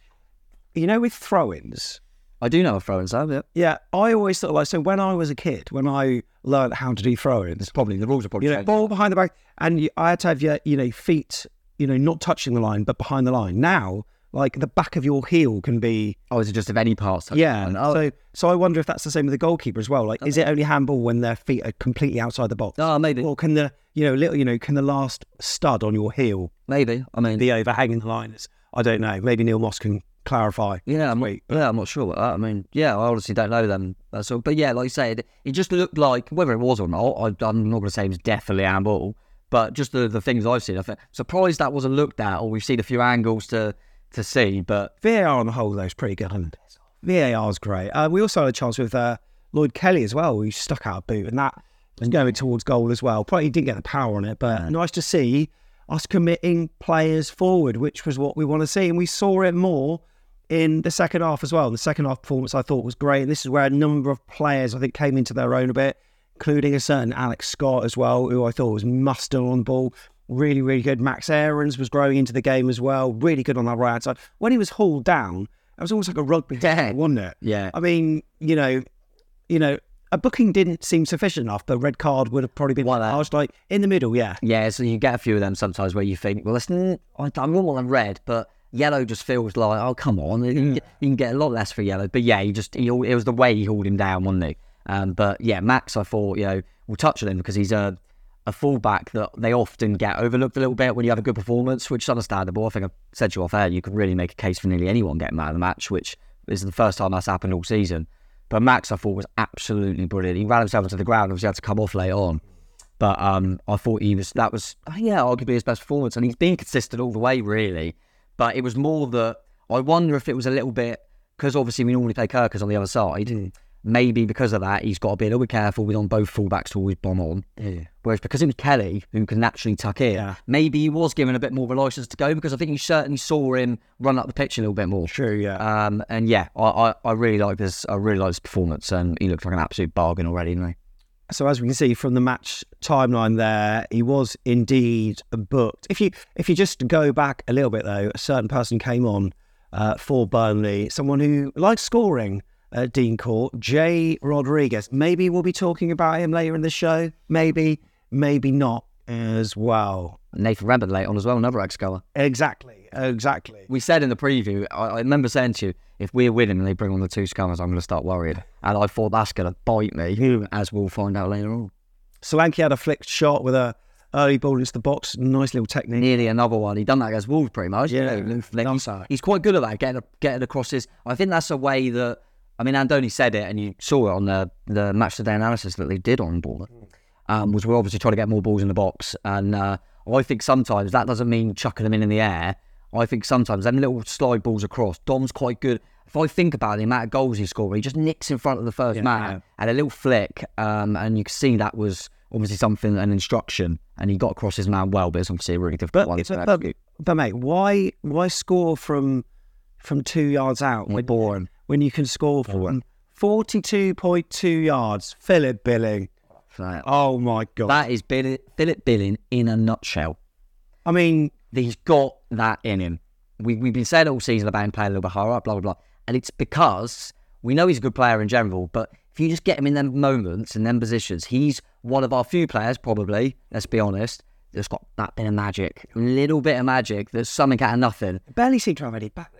you know, with throw-ins. I do know a throw ins, yeah. Yeah, I always thought like so when I was a kid, when I learned how to do throw-ins, Probably the rules are probably you know, ball behind the back, and you, I had to have your, you know, feet, you know, not touching the line, but behind the line. Now, like the back of your heel can be, Oh, is it just if any parts? touch yeah. Oh, So, so I wonder if that's the same with the goalkeeper as well. Like, is it only handball when their feet are completely outside the box, oh, maybe, or can the, you know, little, you know, can the last stud on your heel maybe. I mean, be overhanging the line? It's- I don't know. Maybe Neil Moss can clarify. yeah, I'm, Sweet. yeah, I'm not sure about that. I mean, yeah, I honestly don't know them. All. But yeah, like you said, it, it just looked like whether it was or not. I, I'm not going to say it was definitely handball, but just the, the things I've seen, I think surprised that wasn't looked at, or we've seen a few angles to to see. But VAR on the whole, though, is pretty good. And VAR is great. Uh, we also had a chance with uh, Lloyd Kelly as well, who stuck out a boot, and that was going towards goal as well. Probably didn't get the power on it, but nice to see us committing players forward, which was what we want to see. And we saw it more in the second half as well. The second half performance I thought was great. And this is where a number of players I think came into their own a bit, including a certain Alex Scott as well, who I thought was muster on the ball. Really, really good. Max Aarons was growing into the game as well. Really good on that right hand side. When he was hauled down, it was almost like a rugby tackle, wasn't it? yeah, I mean, you know, you know, a booking didn't seem sufficient enough. The red card would have probably been Why that? charged, like in the middle. Yeah, Yeah, so you get a few of them sometimes where you think, well, mm, I, I want them red, but yellow just feels like, oh, come on. You, can get, you can get a lot less for yellow. But yeah, he just, he, it was the way he hauled him down, wasn't he? Um, but yeah, Max, I thought, you know, we'll touch on him because he's a, a fullback that they often get overlooked a little bit when you have a good performance, which is understandable. I think I've said to you off air, you could really make a case for nearly anyone getting man of the match, which is the first time that's happened all season. But Max, I thought, was absolutely brilliant. He ran himself into the ground, obviously had to come off late on. But um, I thought he was that was yeah arguably his best performance, and he's been consistent all the way really. But it was more that I wonder if it was a little bit because obviously we normally play Kerkez on the other side. Maybe because of that, he's got to be a little bit careful with on both fullbacks to always bomb on. Yeah. Whereas because it was Kelly who can naturally tuck in, Yeah. maybe he was given a bit more of a license to go because I think you certainly saw him run up the pitch a little bit more. true. Yeah. Um, and yeah, I, I, I really like this. I really like this performance, and he looked like an absolute bargain already, didn't he? So as we can see from the match timeline there, he was indeed booked. If you if you just go back a little bit though, a certain person came on uh, for Burnley, someone who likes scoring at Dean Court, Jay Rodriguez. Maybe we'll be talking about him later in the show. Maybe, maybe not as well. Nathan Redmond late on as well, another ex-goer. Exactly, exactly. We said in the preview, I, I remember saying to you, if we're winning and they bring on the two scummers, I'm going to start worried. And I thought that's going to bite me, as we'll find out later on. Solanke had a flicked shot with a early ball into the box. Nice little technique. Nearly another one. He done that against Wolves pretty much. Yeah, you know, he's, he's quite good at that, getting getting across his. I think that's a way that. I mean, Andoni said it, and you saw it on the the match today analysis that they did on ball. Um, was we're obviously trying to get more balls in the box, and uh, I think sometimes that doesn't mean chucking them in in the air. I think sometimes them little slide balls across. Dom's quite good. If I think about the amount of goals he scored, he just nicks in front of the first Yeah, man yeah. and a little flick, um, and you can see that was obviously something an instruction, and he got across his man well, but it's obviously a really difficult But, one. to but, but, but mate, why why score from from two yards out. When, boring. When you can score from 42.2 yards. Philip Billing. So, Oh my God. that is Bill, Philip Billing in a nutshell. I mean, He's got that in him. We, we've been saying all season about him playing a little bit higher up, blah, blah, blah. And it's because we know he's a good player in general, but if you just get him in them moments and them positions, he's one of our few players, probably, let's be honest, that's got that bit of magic. Little bit of magic that's something out of nothing. barely seemed to have any back.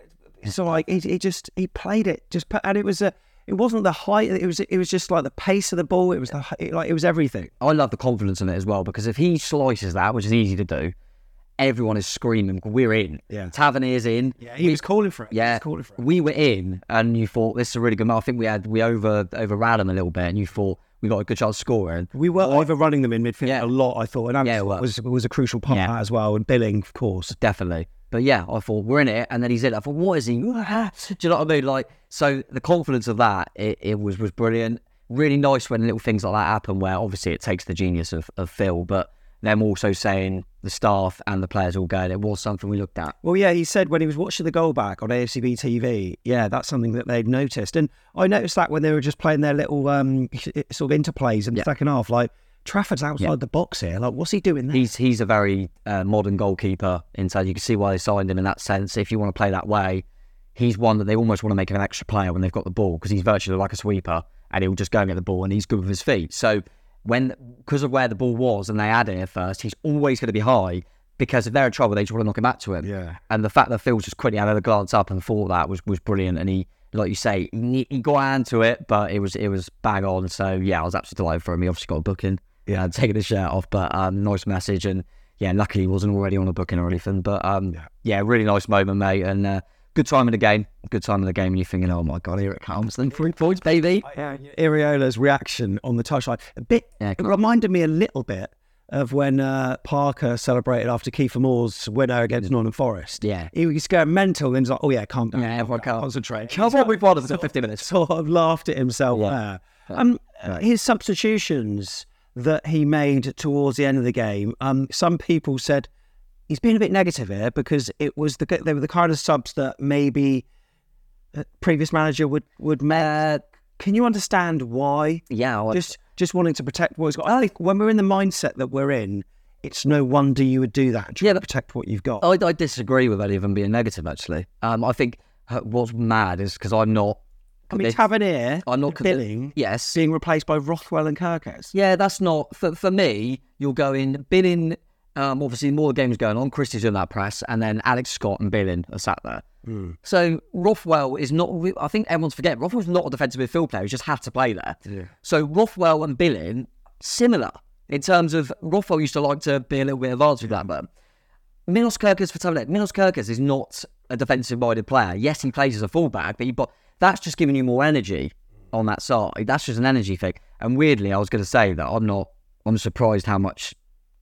So like he, he just he played it just and it was a it wasn't the height it was it was just like the pace of the ball it was the it, like it was everything I love the confidence in it as well because if he slices that, which is easy to do, everyone is screaming, we're in. Yeah. Tavernier's in. yeah he was calling for it Yeah, he was calling for it we were in, and you thought this is a really good. match. I think we had we over overran them a little bit, and you thought we got a good chance of scoring. we were overrunning them in midfield Yeah. a lot I thought and Yeah, was. was a crucial part Yeah. of that as well and Billing of course Definitely. But yeah, I thought we're in it, and then he's in. it. I thought, what is he? <laughs> Do you know what I mean? Like, so the confidence of that, it, it was was brilliant. Really nice when little things like that happen, where obviously it takes the genius of, of Phil, but them also saying the staff and the players all going, it was something we looked at. Well, yeah, he said when he was watching the goal back on AFCB TV, yeah, that's something that they'd noticed. And I noticed that when they were just playing their little um, <laughs> sort of interplays in the Yeah. second half, like Trafford's outside Yeah. the box here. Like, what's he doing there? He's he's a very uh, modern goalkeeper inside. You can see why they signed him in that sense. If you want to play that way, he's one that they almost want to make him an extra player when they've got the ball because he's virtually like a sweeper and he'll just go and get the ball and he's good with his feet. So when because of where the ball was and they had it at first, he's always going to be high because if they're in trouble, they just want to knock him back to him. Yeah. And the fact that Phil just quickly had a glance up and thought that was was brilliant. And he, like you say, he, he got into it, but it was it was bang on. So yeah, I was absolutely delighted for him. He obviously got a booking. Yeah, taking his shirt off, but um, nice message. And yeah, luckily he wasn't already on a booking or anything. But um, yeah. really nice moment, mate. And uh, good time in the game. Good time in the game. And you're thinking, oh my god, here it comes. Then three points, baby. Yeah, Iraola's reaction on the touchline a bit. Yeah, it reminded me a little bit of when uh, Parker celebrated after Kiefer Moore's winner against Nottingham Forest. Yeah. he was going mental. And he's like, "Oh yeah, calm down, Yeah, everyone calm concentrate." Come on, we've won for 15 minutes. Sort of laughed at himself Yeah. there. Um, his substitutions that he made towards the end of the game. Um, some people said he's been a bit negative here because it was the they were the kind of subs that maybe a previous manager would would make. Can you understand why? Yeah, just just wanting to protect what he's got. I think when we're in the mindset that we're in, it's no wonder you would do that. Yeah, protect what you've got. I, I disagree with any of them being negative. Actually, um, I think uh, what's mad is because I'm not. I mean, Tavernier, I'm not Billing, Yes, being replaced by Rothwell and Kerkez. Yeah, that's not for for me. You're going Billing. Um, obviously, more games going on. Christie's in that press, and then Alex Scott and Billing are sat there. Hmm. So Rothwell is not. I think everyone's forgetting Rothwell's not a defensive midfield player. He just had to play there. Yeah. So Rothwell and Billing similar in terms of Rothwell used to like to be a little bit advanced with that, but Milos Kerkez for Tavernier. Milos Kerkez is not a defensive minded player. Yes, he plays as a fullback, but, he, but that's just giving you more energy on that side. That's just an energy thing. And weirdly, I was going to say that I'm not. I'm surprised how much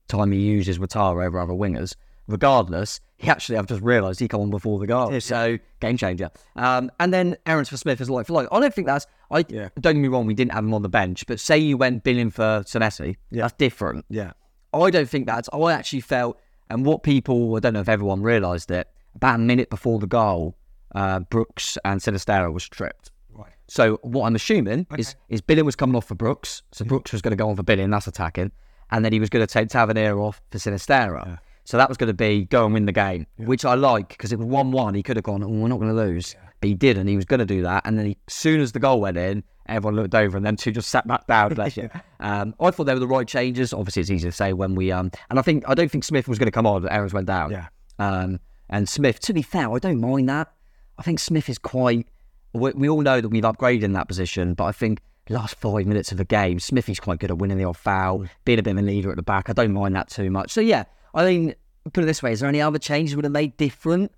time he uses with Ouattara over other wingers. Regardless, he actually, I've just realised he come on before the goal. So, game changer. Um, and then Aaron for Smith is like for like. I don't think that's. I Don't get me wrong, we didn't have him on the bench, but say you went billing for Senesi, yeah. that's different. Yeah. I don't think that's. I actually felt, and what people, I don't know if everyone realised it, about a minute before the goal, uh, Brooks and Sinisterra was stripped. Right. So what I'm assuming is is Billing was coming off for Brooks, so Brooks was going to go on for Billing, that's attacking, and then he was going to take Tavernier off for Sinisterra. So that was going to be go and win the game, which I like because it was one-one. He could have gone, oh, we're not going to lose, but he didn't. He was going to do that, and then as soon as the goal went in, everyone looked over, and them two just sat back down. bless you. <laughs> Um, I thought they were the right changes. Obviously, it's easy to say when we um, and I think I don't think Smith was going to come on, but Aarons went down. Yeah. Um, and Smith, to be fair, I don't mind that. I think Smith is quite. We, we all know that we've upgraded in that position, but I think last five minutes of the game, Smithy's quite good at winning the odd foul, mm. being a bit of a leader at the back. I don't mind that too much. So yeah, I mean, put it this way: is there any other changes would have made different?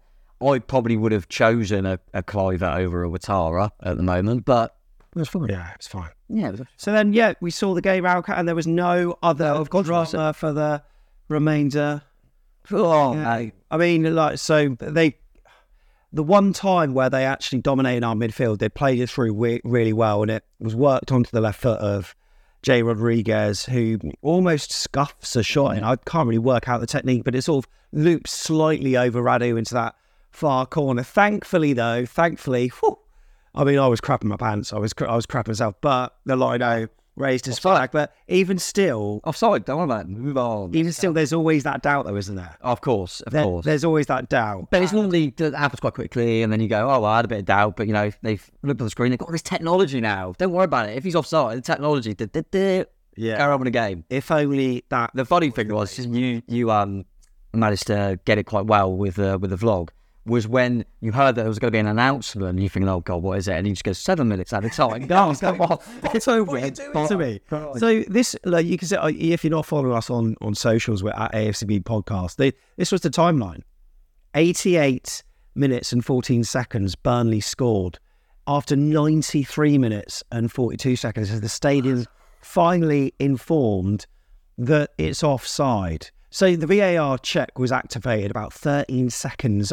I probably would have chosen a, a Kluivert over a Ouattara at the moment, but it's fine. Yeah, it's fine. Yeah, it was- So then, yeah, we saw the game out, and there was no other of drama for the remainder. Oh, Yeah. I mean, like, so they, the one time where they actually dominated our midfield, they played it through re- really well, and it was worked onto the left foot of Jay Rodriguez, who almost scuffs a shot. And mm. I can't really work out the technique, but it sort of loops slightly over Radu into that far corner. Thankfully, though, thankfully, whew, I mean, I was crapping my pants. I was I was crapping myself, but the lino raised his flag. But even still, offside. Don't want about it. Move on. Even still, there's always that doubt, though, isn't there? Of course, of There- course. There's always that doubt. But it's normally that happens quite quickly, and then you go, "Oh, well, I had a bit of doubt," but you know, they've looked at the screen. They've got this technology now. Don't worry about it. If he's offside, the technology, da, da, da, Yeah. carry on with the game. If only that. The funny thing was, just you you um managed to get it quite well with uh, with the vlog. Was when you heard that there was going to be an announcement, and you think, "Oh God, what is it?" And he just goes, seven minutes at a time." Go, come on. <laughs> It's over. to me. So this, like you can say, uh, if you're not following us on on socials, we're at AFCB podcast. They, this was the timeline: 88 minutes and 14 seconds. Burnley scored after 93 minutes and 42 seconds. As the stadium finally informed that it's offside. So the VAR check was activated about 13 seconds.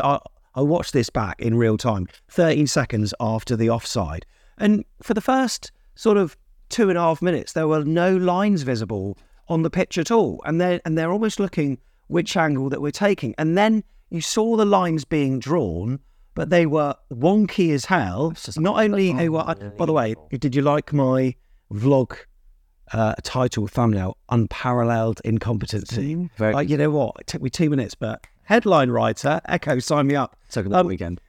I, watched this back in real time, 13 seconds after the offside. And for the first sort of two and a half minutes, there were no lines visible on the pitch at all. And they're, and they're almost looking which angle that we're taking. And then you saw the lines being drawn, but they were wonky as hell. Not only they were, by the way, did you like my vlog uh, title thumbnail? Unparalleled incompetency. Very- Like, you know what? It took me two minutes, but headline writer, Echo, sign me up. Took a Um, weekend.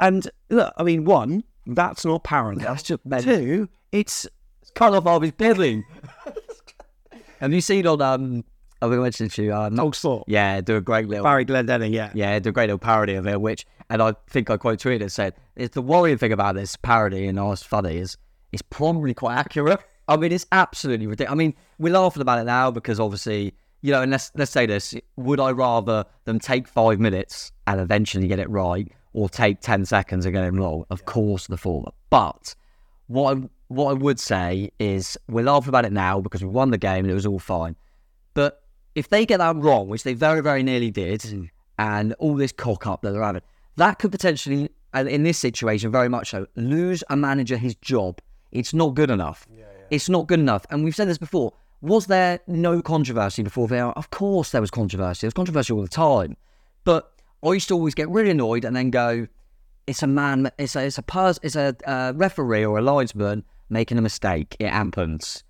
And look, I mean, one, that's not parallel. <laughs> That's just Two, it's cut off of his building. <laughs> Have you seen on um? I think I mentioned to you. Uh, Talk Sport. Yeah, do a great little Barry Glendenning, yeah. Yeah, do a great little parody of it. Which, and I think I quite tweeted it said, "It's the worrying thing about this parody and oh, it's funny is it's probably quite accurate. I mean, it's absolutely ridiculous. I mean, we're laughing about it now because obviously, you know, and let's let's say this: Would I rather them take five minutes and eventually get it right, or take ten seconds and get it wrong? Of course, the former. But what I, what I would say is we're laughing about it now because we won the game and it was all fine. But if they get that wrong, which they very, very nearly did, hmm. and all this cock up that they're having, that could potentially, and in this situation, very much so, lose a manager his job. It's not good enough. It's not good enough. And we've said this before. Was there no controversy before VAR? Of course there was controversy. There was controversy all the time. But I used to always get really annoyed and then go, it's a man, it's a, it's a, pers- it's a uh, referee or a linesman making a mistake. It happens.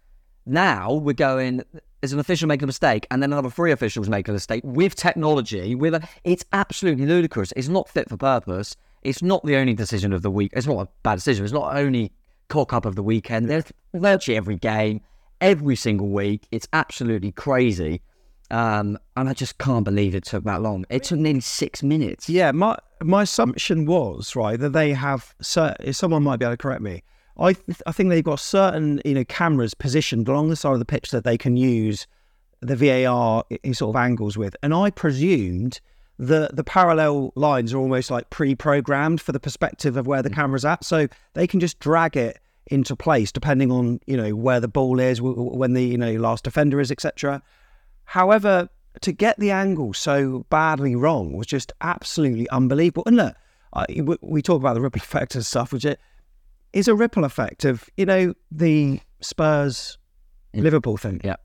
Now we're going. There's an official making a mistake, and then another three officials making a mistake with technology. With a, it's absolutely ludicrous. It's not fit for purpose. It's not the only decision of the week. It's not a bad decision. It's not only cock up of the weekend. There's virtually every game, every single week. It's absolutely crazy, um, and I just can't believe it took that long. It took nearly six minutes. Yeah, my my assumption was right that they have. cer- Someone might be able to correct me. I th- I think they've got certain you know cameras positioned along the side of the pitch that they can use the VAR in sort of angles with, and I presumed that the parallel lines are almost like pre-programmed for the perspective of where the camera's at, so they can just drag it into place depending on you know where the ball is, when the you know last defender is, etc. However, to get the angle so badly wrong was just absolutely unbelievable. And look, I, we, talk about the ripple <laughs> effect and stuff, which it is a ripple effect of you know the Spurs mm. Liverpool thing. Yeah,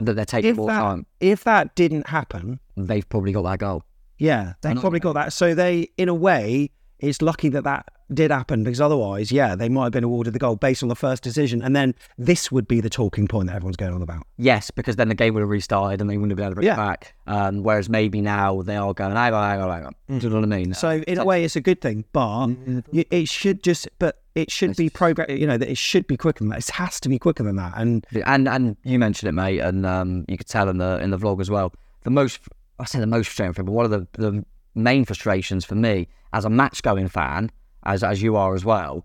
that they're taking If more that, time. if that didn't happen, They've probably got that goal. yeah, they've probably got that. So they, in a way, it's lucky that that did happen because otherwise, yeah, they might have been awarded the goal based on the first decision, and then this would be the talking point that everyone's going on about. Yes, because then the game would have restarted and they wouldn't have been able to bring Yeah. it back. Um, whereas maybe now they are going, hang on, hang on, hang on. Do you know what I mean? So in a way, it's a good thing, but y- it should just, but it should be program. You know that it should be quicker than that. It has to be quicker than that. And and and you mentioned it, mate, and um, you could tell in the in the vlog as well. The most, I say the most frustrating thing, but one of the, the main frustrations for me as a match going fan, as as you are as well,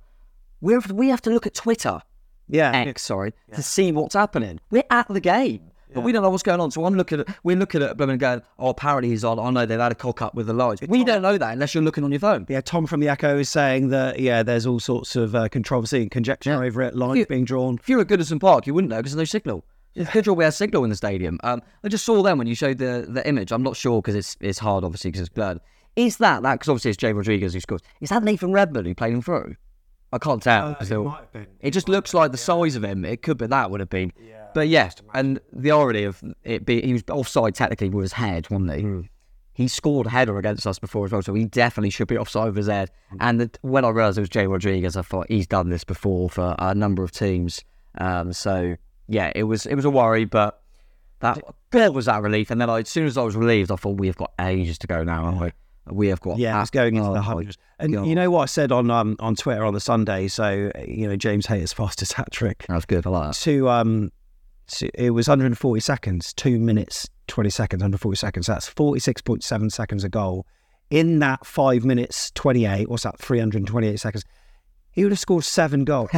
we have we have to look at Twitter, yeah, X, sorry, to see what's happening. We're at the game. But we don't know what's going on. So I'm looking at we're looking at and going, oh, apparently he's on. I know they've had a cock up with the lights. We don't know that unless you're looking on your phone. yeah, Tom from the Echo is saying that yeah, there's all sorts of uh, controversy and conjecture over it. Lines being drawn. If you're at Goodison Park, you wouldn't know because there's no signal. It's good job we had signal in the stadium. Um, I just saw them when you showed the, the image. I'm not sure because it's it's hard, obviously, because it's blurred. Is that that? Because obviously it's Jay Rodriguez who scores. Is that Nathan Redmond who played him through? I can't tell. Uh, it it, might have been. it just looks like the size of him. It could be that would have been. But yes, and the irony of it be he was offside technically with his head, wasn't he? he scored a header against us before as well, so he definitely should be offside with his head. And the, when I realised it was Jay Rodriguez, I thought he's done this before for a number of teams. Um, so yeah, it was it was a worry, but that bit was that relief. And then I, as soon as I was relieved, I thought we have got ages to go now, haven't we? We have got Yeah, it's going into the hundreds. And God. you know what I said on um, on Twitter on the Sunday? So you know James Hayter's <laughs> fastest hat trick. That was good. I like that. To um, to, it was 140 seconds, two minutes 20 seconds, 140 seconds. That's 46.7 seconds a goal. In that five minutes 28, what's that? 328 seconds. He would have scored seven goals.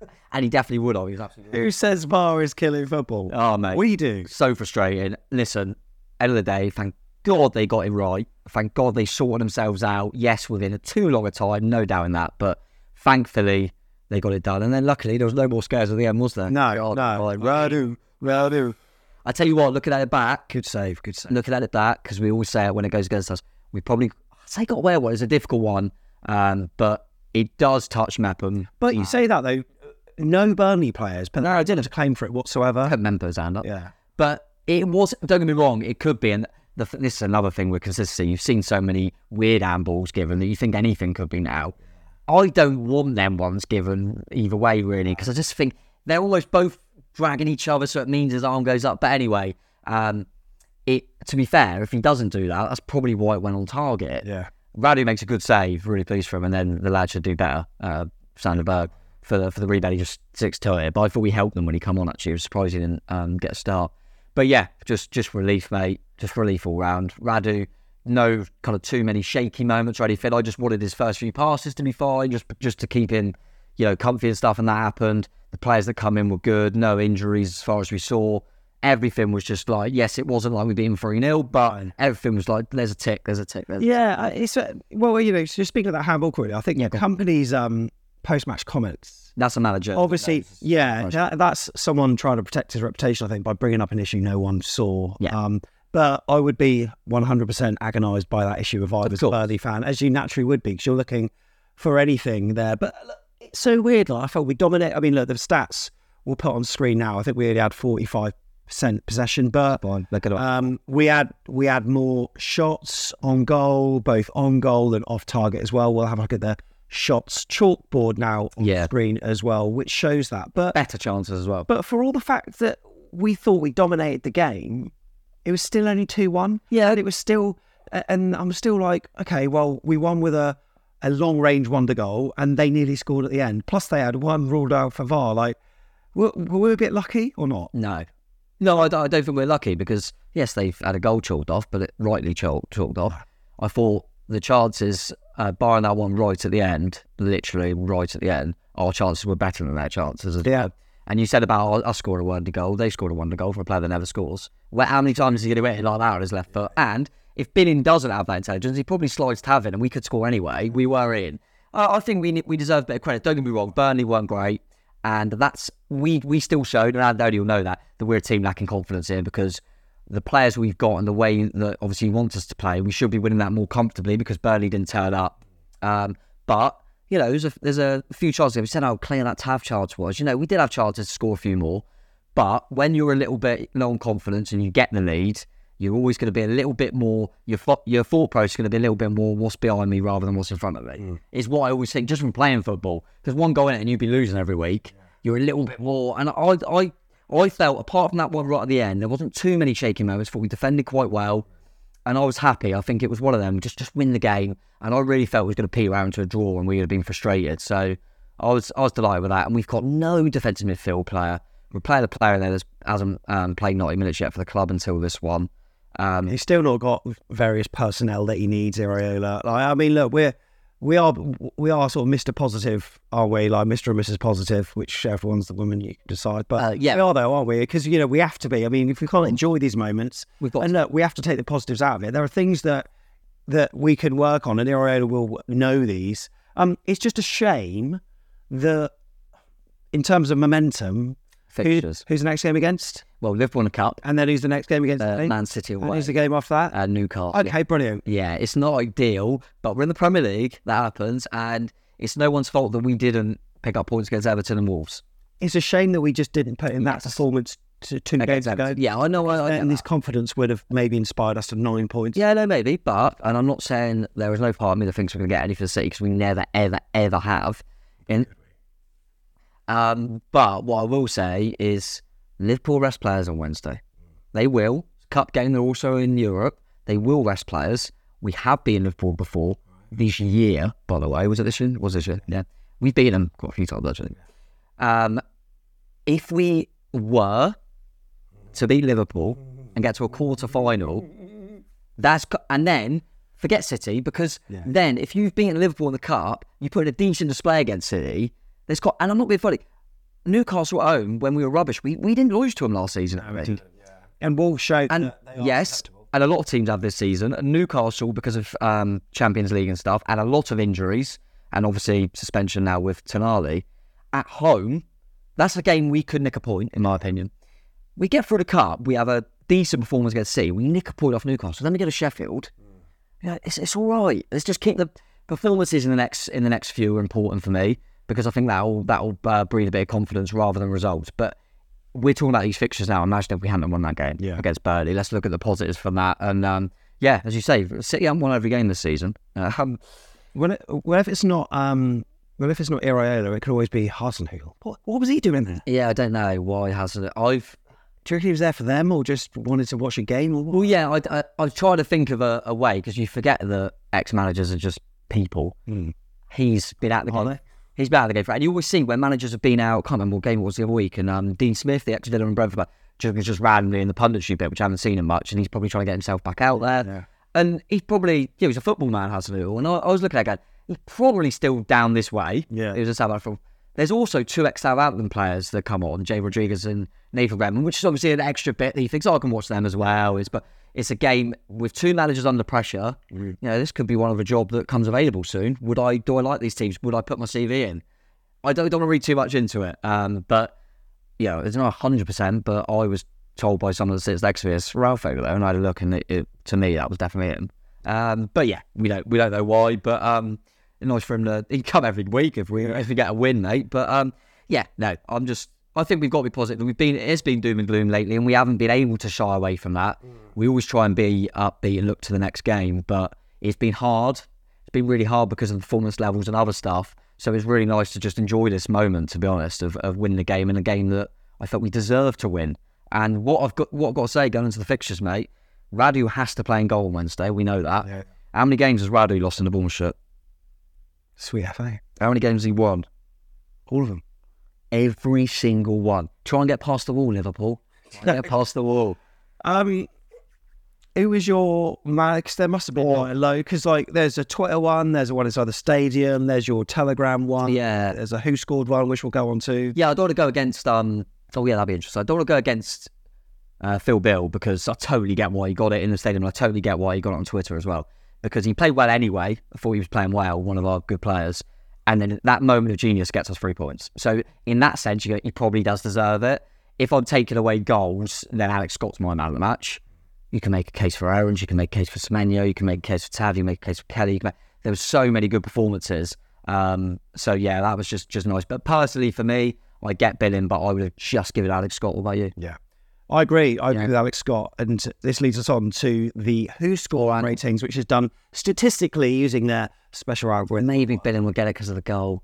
<laughs> and he definitely would have. He was absolutely. Who says VAR is killing football? Oh mate, we do. So frustrating. Listen, end of the day, thank God they got it right. Thank God they sorted themselves out. Yes, within a too long a time, no doubt in that. But thankfully they got it done. And then luckily there was no more scares at the end, was there? No, God, no. Radu, Radu. I tell you what, looking at it back, good save, good save. Looking at it back, because we always say it when it goes against us, we probably I'd say got away with it. It's a difficult one, um, but it does touch Mepham. But you say that though, no Burnley players, but no, I didn't have to claim for it whatsoever. I remember his hand up. Yeah. But it was, don't get me wrong, it could be. And the, this is another thing with consistency. You've seen so many weird handballs given that you think anything could be now. I don't want them ones given either way, really, because I just think they're almost both dragging each other, so it means his arm goes up. But anyway, um, it to be fair, if he doesn't do that, that's probably why it went on target. Yeah. Radu makes a good save, really pleased for him, and then the lad should do better. Uh, Sander Berge for the for the rebound, he just sticks to it. But I thought we helped them when he come on. Actually, it was surprising he didn't um, get a start. But yeah, just just relief, mate. Just relief all round. Radu, no kind of too many shaky moments. Ready fit. I just wanted his first few passes to be fine, just just to keep him, you know, comfy and stuff. And that happened. The players that come in were good. No injuries as far as we saw. Everything was just like, yes, it wasn't like we beat him 3 0, but everything was like, there's a tick, there's a tick. There's a Yeah, uh, it's uh, well, you know, just speaking of that handball quality, I think Kompany's um, post-match comments. That's a manager. Obviously, yeah, that, that's someone trying to protect his reputation. I think by bringing up an issue no one saw. Yeah. Um, but I would be 100% agonised by that issue if I was a Burnley fan, as you naturally would be, because you're looking for anything there. But look, it's so weird. Like, I felt we dominate. I mean, look, the stats we'll put on screen now. I think we only had 45 percent possession, but um, we had we had more shots on goal, both on goal and off target as well. We'll have a look at the shots chalkboard now on Yeah. screen as well, which shows that. But better chances as well. but for all the fact that we thought we dominated the game, it was still only two one. Yeah, and it was still, and I'm still like, okay, well, we won with a a long range wonder goal, and they nearly scored at the end. Plus, they had one ruled out for VAR. Like, were, were we a bit lucky or not? No. No, I don't, I don't think we're lucky because, yes, they've had a goal chalked off, but it rightly chalked, chalked off. I thought the chances, uh, barring that one right at the end, literally right at the end, our chances were better than their chances. Yeah. And you said about us scoring a wonder goal. They scored a wonder goal for a player that never scores. Well, how many times is he going to hit it like that on his left foot? And if Billing doesn't have that intelligence, he probably slides to have it, and we could score anyway. We were in. Uh, I think we we deserve a bit of credit. Don't get me wrong. Burnley weren't great, and that's we we still showed, and Andoni will know that that we're a team lacking confidence here because the players we've got and the way that obviously he wants us to play, we should be winning that more comfortably because Burnley didn't turn up. Um, but you know, there's a there's a few chances. We said how clear that Tav chance was. You know, we did have chances to score a few more, but when you're a little bit low on confidence and you get the lead, you're always going to be a little bit more. Your thought your thought process is going to be a little bit more what's behind me rather than what's in front of me. Is what I always think just from playing football. Because one goal in it and you'd be losing every week. You're a little bit more. And I I I felt apart from that one right at the end, there wasn't too many shaky moments. Thought we defended quite well and I was happy. I think it was one of them. Just just win the game, and I really felt it was going to peel around to a draw, and we would have been frustrated. So I was I was delighted with that. And we've got no defensive midfield player. We're playing a player there that hasn't um, played 90 minutes yet for the club until this one. Um, He's still not got various personnel that he needs, Iraola. Like, I mean, look, we're we are we are sort of Mr. Positive, aren't we? Like Mr. and Mrs. Positive, which everyone's the woman you decide. But Uh, yeah. we are though, aren't we? Because you know we have to be. I mean, if we can't enjoy these moments, We've got and look, we have to take the positives out of it. There are things that that we can work on, and Iraola will know these. Um, it's just a shame that in terms of momentum, who- who's the next game against? Well, Liverpool in the cup, And then who's the next game against? uh, Man City and away, who's the game after that? uh, Newcastle. okay, brilliant. Yeah, it's not ideal, but we're in the Premier League. That happens, and it's no one's fault that we didn't pick up points against Everton and Wolves. It's a shame that we just didn't put in that performance two, two games ago. Yeah, I know. I, I and this confidence would have maybe inspired us to nine points. Yeah, no, maybe, but and I'm not saying there is no part of me that thinks we're going to get any for the city because we never, ever, ever have. In, um, but what I will say is Liverpool rest players on Wednesday. They will. Cup game. They're also in Europe. They will rest players. We have been Liverpool before this year, by the way. Was it this year? Was this year? Yeah, we've beaten them quite a few times actually. Um, if we were to beat Liverpool and get to a quarter final, that's and then forget City because then if you've beaten Liverpool in the cup, you put in a decent display against City. There's got and I'm not being funny. Newcastle at home when we were rubbish, we, we didn't lose to them last season. And Wolves showed and that they are yes, and a lot of teams have this season. And Newcastle because of um, Champions League and stuff, and a lot of injuries, and obviously suspension now with Tonali at home. That's a game we could nick a point, in my opinion. We get through the cup, we have a decent performance against City. We nick a point off Newcastle, then we go to Sheffield. Yeah, it's it's all right. Let's just keep the performances in the next in the next few are important for me because I think that'll that'll uh, breed a bit of confidence rather than results. But we're talking about these fixtures now. Imagine if we hadn't won that game against Burnley. Let's look at the positives from that. And um, yeah, as you say, City haven't won every game this season. Uh, um, Well, it- well, if it's not, um, well, if it's not Iraola, it could always be Hasenhüttl. What, what was he doing there? yeah, I don't know why hasn't it. I've Do you reckon he was there for them, or just wanted to watch a game? Or what? well, yeah, I I, I try to think of a, a way because you forget that ex managers are just people. He's been at the game. He's been out of the game for, and you always see when managers have been out. I can't remember what game it was the other week, and um, Dean Smith, the ex Villa and Brentford, just just randomly in the punditry bit, which I haven't seen him much, and he's probably trying to get himself back out there. And he's probably, yeah, he's a football man, hasn't he? And I, I was looking at that guy, he's probably still down this way. Yeah. He was a Southampton. There's also two ex Southampton players that come on, Jay Rodriguez and Nathan Redmond, which is obviously an extra bit that he thinks, oh, I can watch them as well. Is But it's a game with two managers under pressure. You know, this could be one of a job that comes available soon. Would I, do I like these teams? Would I put my CV in? I don't, don't want to read too much into it. Um, but, you know, it's not 100%, but I was told by someone that sits next to me, it's Ralph over there, and I had a look, and it, it, to me, that was definitely him. Um, but yeah, we don't we don't know why, but um, nice for him to he'd come every week if we if we get a win, mate. But um, yeah, no, I'm just I think we've got to be positive. We've been it's been doom and gloom lately, and we haven't been able to shy away from that. Mm. We always try and be upbeat and look to the next game, but it's been hard. It's been really hard because of the performance levels and other stuff. So it's really nice to just enjoy this moment, to be honest, of, of winning the game and a game that I felt we deserved to win. And what I've got, what I've got to say going into the fixtures, mate, Radu has to play in goal on Wednesday. We know that. How many games has Radu lost in the Bournemouth shirt? Sweet FA. How many games has he won? All of them. Every single one. Try and get past the wall, Liverpool. Get <laughs> past the wall. Um, who was your man? 'cause there must have been quite a low because like there's a Twitter one, there's a one inside the stadium, there's your Telegram one, Yeah. there's a Who Scored one, which we'll go on to. Yeah, I don't want to go against. Um, oh yeah, that'd be interesting. I don't want to go against uh, Phil Bill because I totally get why he got it in the stadium. I totally get why he got it on Twitter as well because he played well anyway. I thought he was playing well, one of our good players. And then that moment of genius gets us three points. So in that sense, you he probably does deserve it. If I'm taking away goals, then Alex Scott's my man of the match. You can make a case for Aarons, you can make a case for Semenyo, you can make a case for Tav, you can make a case for Kelly. Make, there were so many good performances. Um, so yeah, that was just just nice. But personally, for me, I get Billing, but I would have just given Alex Scott. What about you? Yeah. I agree. I agree with Alex Scott. And this leads us on to the Who Score ratings, which is done statistically using their special algorithm. Maybe Billing will get it because of the goal.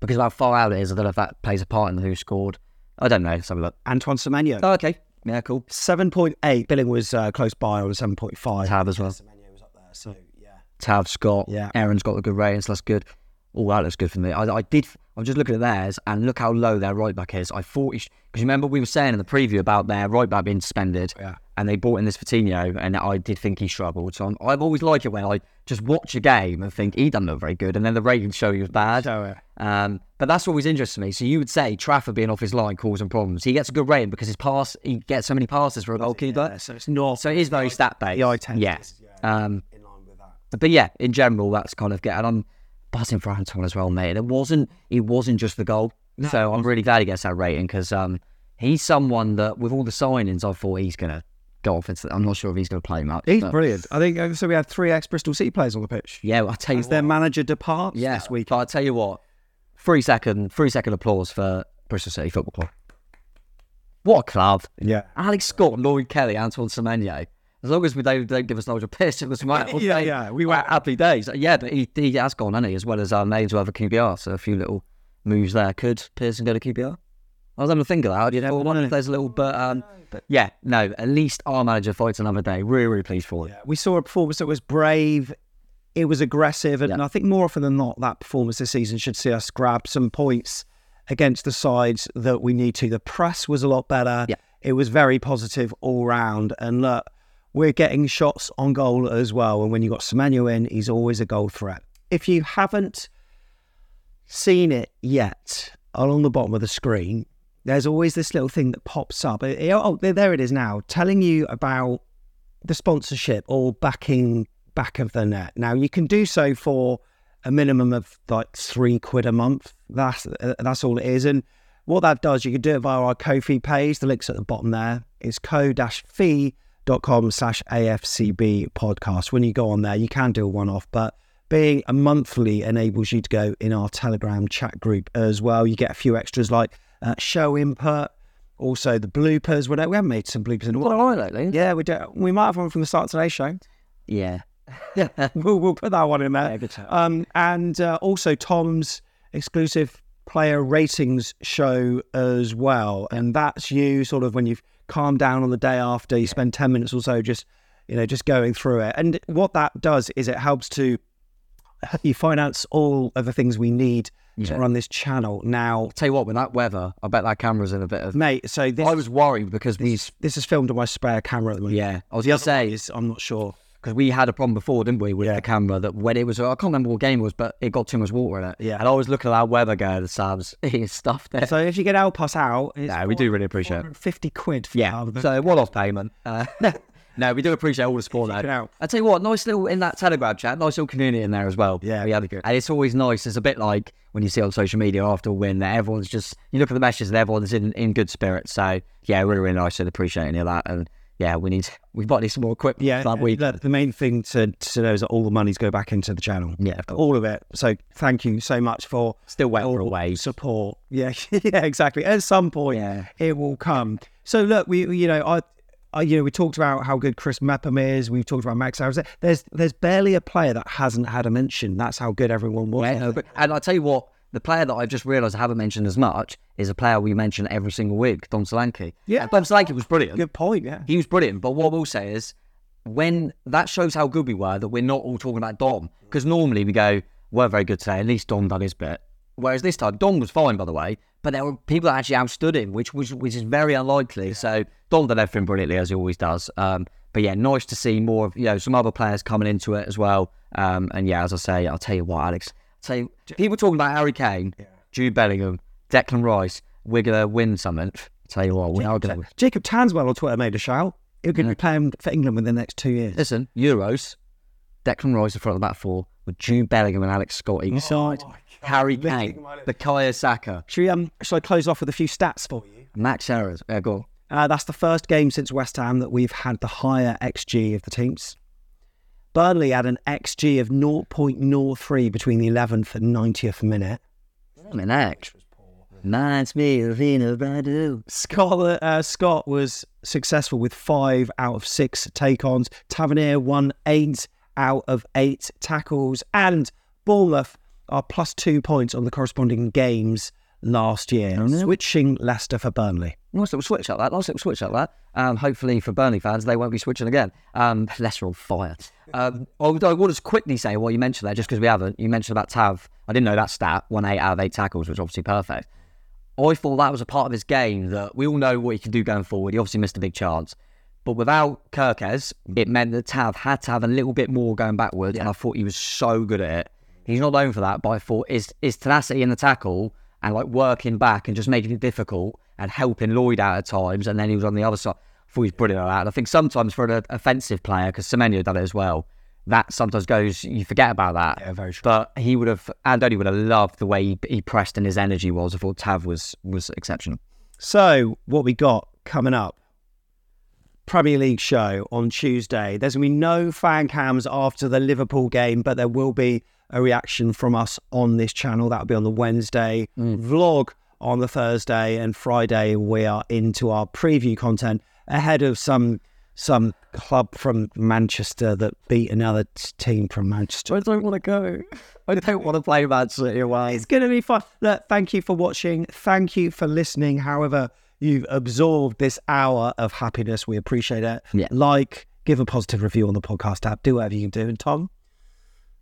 Because of how far out it is, I don't know if that plays a part in who scored. I don't know. Let's have a look. Antoine Semenyo. Oh, okay. Yeah, cool. 7.8. Billing was uh, close by on 7.5. Tav as well. Semenyo was up there. So, yeah. Tav, Scott, Yeah. Aarons got the good ratings. That's good. Oh, that looks good for me. I, I did. I'm just looking at theirs and look how low their right back is. I thought he because remember we were saying in the preview about their right back being suspended, Yeah. and they brought in this Vitinho, and I did think he struggled. So I'm, I've always liked it when I just watch a game and think he doesn't look very good, and then the ratings show he was bad. Show it. Um, but that's always interesting to me. So you would say Trafford being off his line causing problems. He gets a good rating because his pass, he gets so many passes for a goalkeeper. Yeah, so it's not. So it is very stat based. The eye test Yeah. is, Um, but yeah, in general, that's kind of get. And I'm buzzing for Anton as well, mate. It wasn't. It wasn't just the goal. so I'm really glad he gets that rating because um, he's someone that, with all the signings, I thought he's gonna go off. Into, I'm not sure if he's gonna play much. He's but- brilliant. I think uh, so. We had three ex Bristol City players on the pitch. Yeah, I'll tell you As their what. manager departs Yeah, this week. But I'll tell you what. Three second, three second applause for Bristol City Football Club. What a club. Yeah. Alex Scott, Lloyd Kelly, Antoine Semenyo. As long as we don't, don't give us Nigel piss, it was right. Yeah, yeah, we were happy days. Yeah, but he, he has gone, hasn't he? As well as our names over QPR. So a few little moves there. Could Pearson go to QPR? I was having a think of that. You know, one if there's a little, but um, but yeah, no. At least our manager fights another day. Really, really pleased for it. We saw a performance that was brave. It was aggressive, and I think more often than not, that performance this season should see us grab some points against the sides that we need to. The press was a lot better. Yeah. It was very positive all round, and look, we're getting shots on goal as well. And when you've got Semenyo in, he's always a goal threat. If you haven't seen it yet, along the bottom of the screen, there's always this little thing that pops up. Oh, there- it is now, telling you about the sponsorship or backing back of the net. Now you can do so for a minimum of like three quid a month. That's uh, that's all it is. And what that does, you can do it via our Ko-fi page. The link's at the bottom there. It's ko-fi.com slash AFCB podcast. When you go on there, you can do a one-off, but being a monthly enables you to go in our Telegram chat group as well. You get a few extras like uh, show input, also the bloopers. We we haven't made some bloopers in a while. are lately? Yeah, we do. We might have one from the start of today's show. Yeah. <laughs> we'll, we'll put that one in there. Um, and uh, also Tom's exclusive player ratings show as well. And that's you sort of when you've calmed down on the day after, you spend 10 minutes or so just, you know, just going through it. And what that does is it helps to you finance all of the things we need to run this channel. Now, Tell you what, with that weather, I bet that camera's in a bit of. mate, so this, I was worried because these. this is filmed on my spare camera at the moment. Yeah, I was The other say is, I'm not sure. Because we had a problem before, didn't we, with the camera that when it was, I can't remember what game it was, but it got too much water in it. Yeah. And I was looking at that weather going, Sam's his stuff there. So if you can help us out, it's no, we do really appreciate it. 50 quid for Yeah. So one off payment. Uh, <laughs> no, we do appreciate all the support though. I tell you what, nice little in that Telegram chat, nice little community in there as well. Yeah, we had really good. and it's always nice. It's a bit like when you see on social media after a win that everyone's just you look at the messages and everyone's in, in good spirits. So yeah, really really nice and appreciate any of that. And yeah, we need we've got some more equipment. Yeah, that week. look, the main thing to, to know is that all the monies go back into the channel. Yeah, of all of it. So thank you so much for Still waiting for a all wave. support. Yeah, <laughs> yeah, exactly. At some point, Yeah. it will come. So look, we you know I. I, you know, we talked about how good Chris Mepham is. We've talked about Max Aarons. There's there's barely a player that hasn't had a mention. That's how good everyone was. Yeah, but- and I tell you what, the player that I just realised I haven't mentioned as much is a player we mention every single week, Dom Solanke. Yeah. And Dom Solanke was brilliant. Good point. Yeah. He was brilliant. But what I will say is, when that shows how good we were, that we're not all talking about Dom. Because normally we go, we're very good today. At least Dom done his bit. Whereas this time, Dom was fine, by the way. But there were people that actually outstood him, which was which is very unlikely. So Dom did everything brilliantly as he always does. Um, but yeah, nice to see more of you know some other players coming into it as well. Um, and yeah, as I say, I'll tell you what, Alex. You, people talking about Harry Kane, Jude Bellingham, Declan Rice, we're gonna win something. tell you what, we are gonna. Jacob Tanswell on Twitter made a shout. He'll be playing for England within the next two years. Listen, Euros, Declan Rice in front of the back four with Jude Bellingham and Alex Scott each side. Harry Kane, Bukayo Saka, Should we um? Shall I close off with a few stats for you? Max Aarons. Yeah, go on. Uh, that's the first game since West Ham that we've had the higher XG of the teams. Burnley had an XG of 0.03 between the 11th and 90th minute. I'm an X. Reminds me of Badu. Scott, uh, Scott was successful with five out of six take ons. Tavernier won eight out of eight tackles. And Bournemouth are plus two points on the corresponding games last year, switching Leicester for Burnley. Nice little switch up that. Nice little switch up that. Um, hopefully for Burnley fans, they won't be switching again. Um, <laughs> Leicester on fire. Um, I would- will just quickly say what you mentioned there, just because we haven't. You mentioned about Tav. I didn't know that stat. One eight out of eight tackles, which is obviously perfect. I thought that was a part of his game that we all know what he can do going forward. He obviously missed a big chance. But without Kerkez, it meant that Tav had to have a little bit more going backwards, and I thought he was so good at it. He's not known for that, but I thought his, his tenacity in the tackle and like working back and just making it difficult and helping Lloyd out at times, and then he was on the other side. I thought he was brilliant at that. And I think sometimes for an offensive player, because Semenyo done it as well, that sometimes goes, you forget about that. Yeah, very true. But he would have, and Andoni would have loved the way he, he pressed and his energy was. I thought Tav was was exceptional. So, what we got coming up Premier League show on Tuesday. There's going to be no fan cams after the Liverpool game, but there will be a reaction from us on this channel. That'll be on the Wednesday. Mm. Vlog on the Thursday and Friday. We are into our preview content ahead of some some club from Manchester that beat another team from Manchester. I don't want to go. I don't want to play Man City away. It's going to be fun. Look, thank you for watching. Thank you for listening. However, you've absorbed this hour of happiness. We appreciate it. Yeah. Like, give a positive review on the podcast app. Do whatever you can do. And Tom,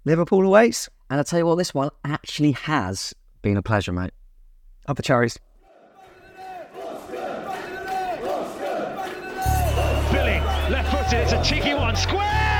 Liverpool awaits. And I tell you what, this one actually has been a pleasure, mate. Up the cherries. Billing, left footed, it's a cheeky one. Square!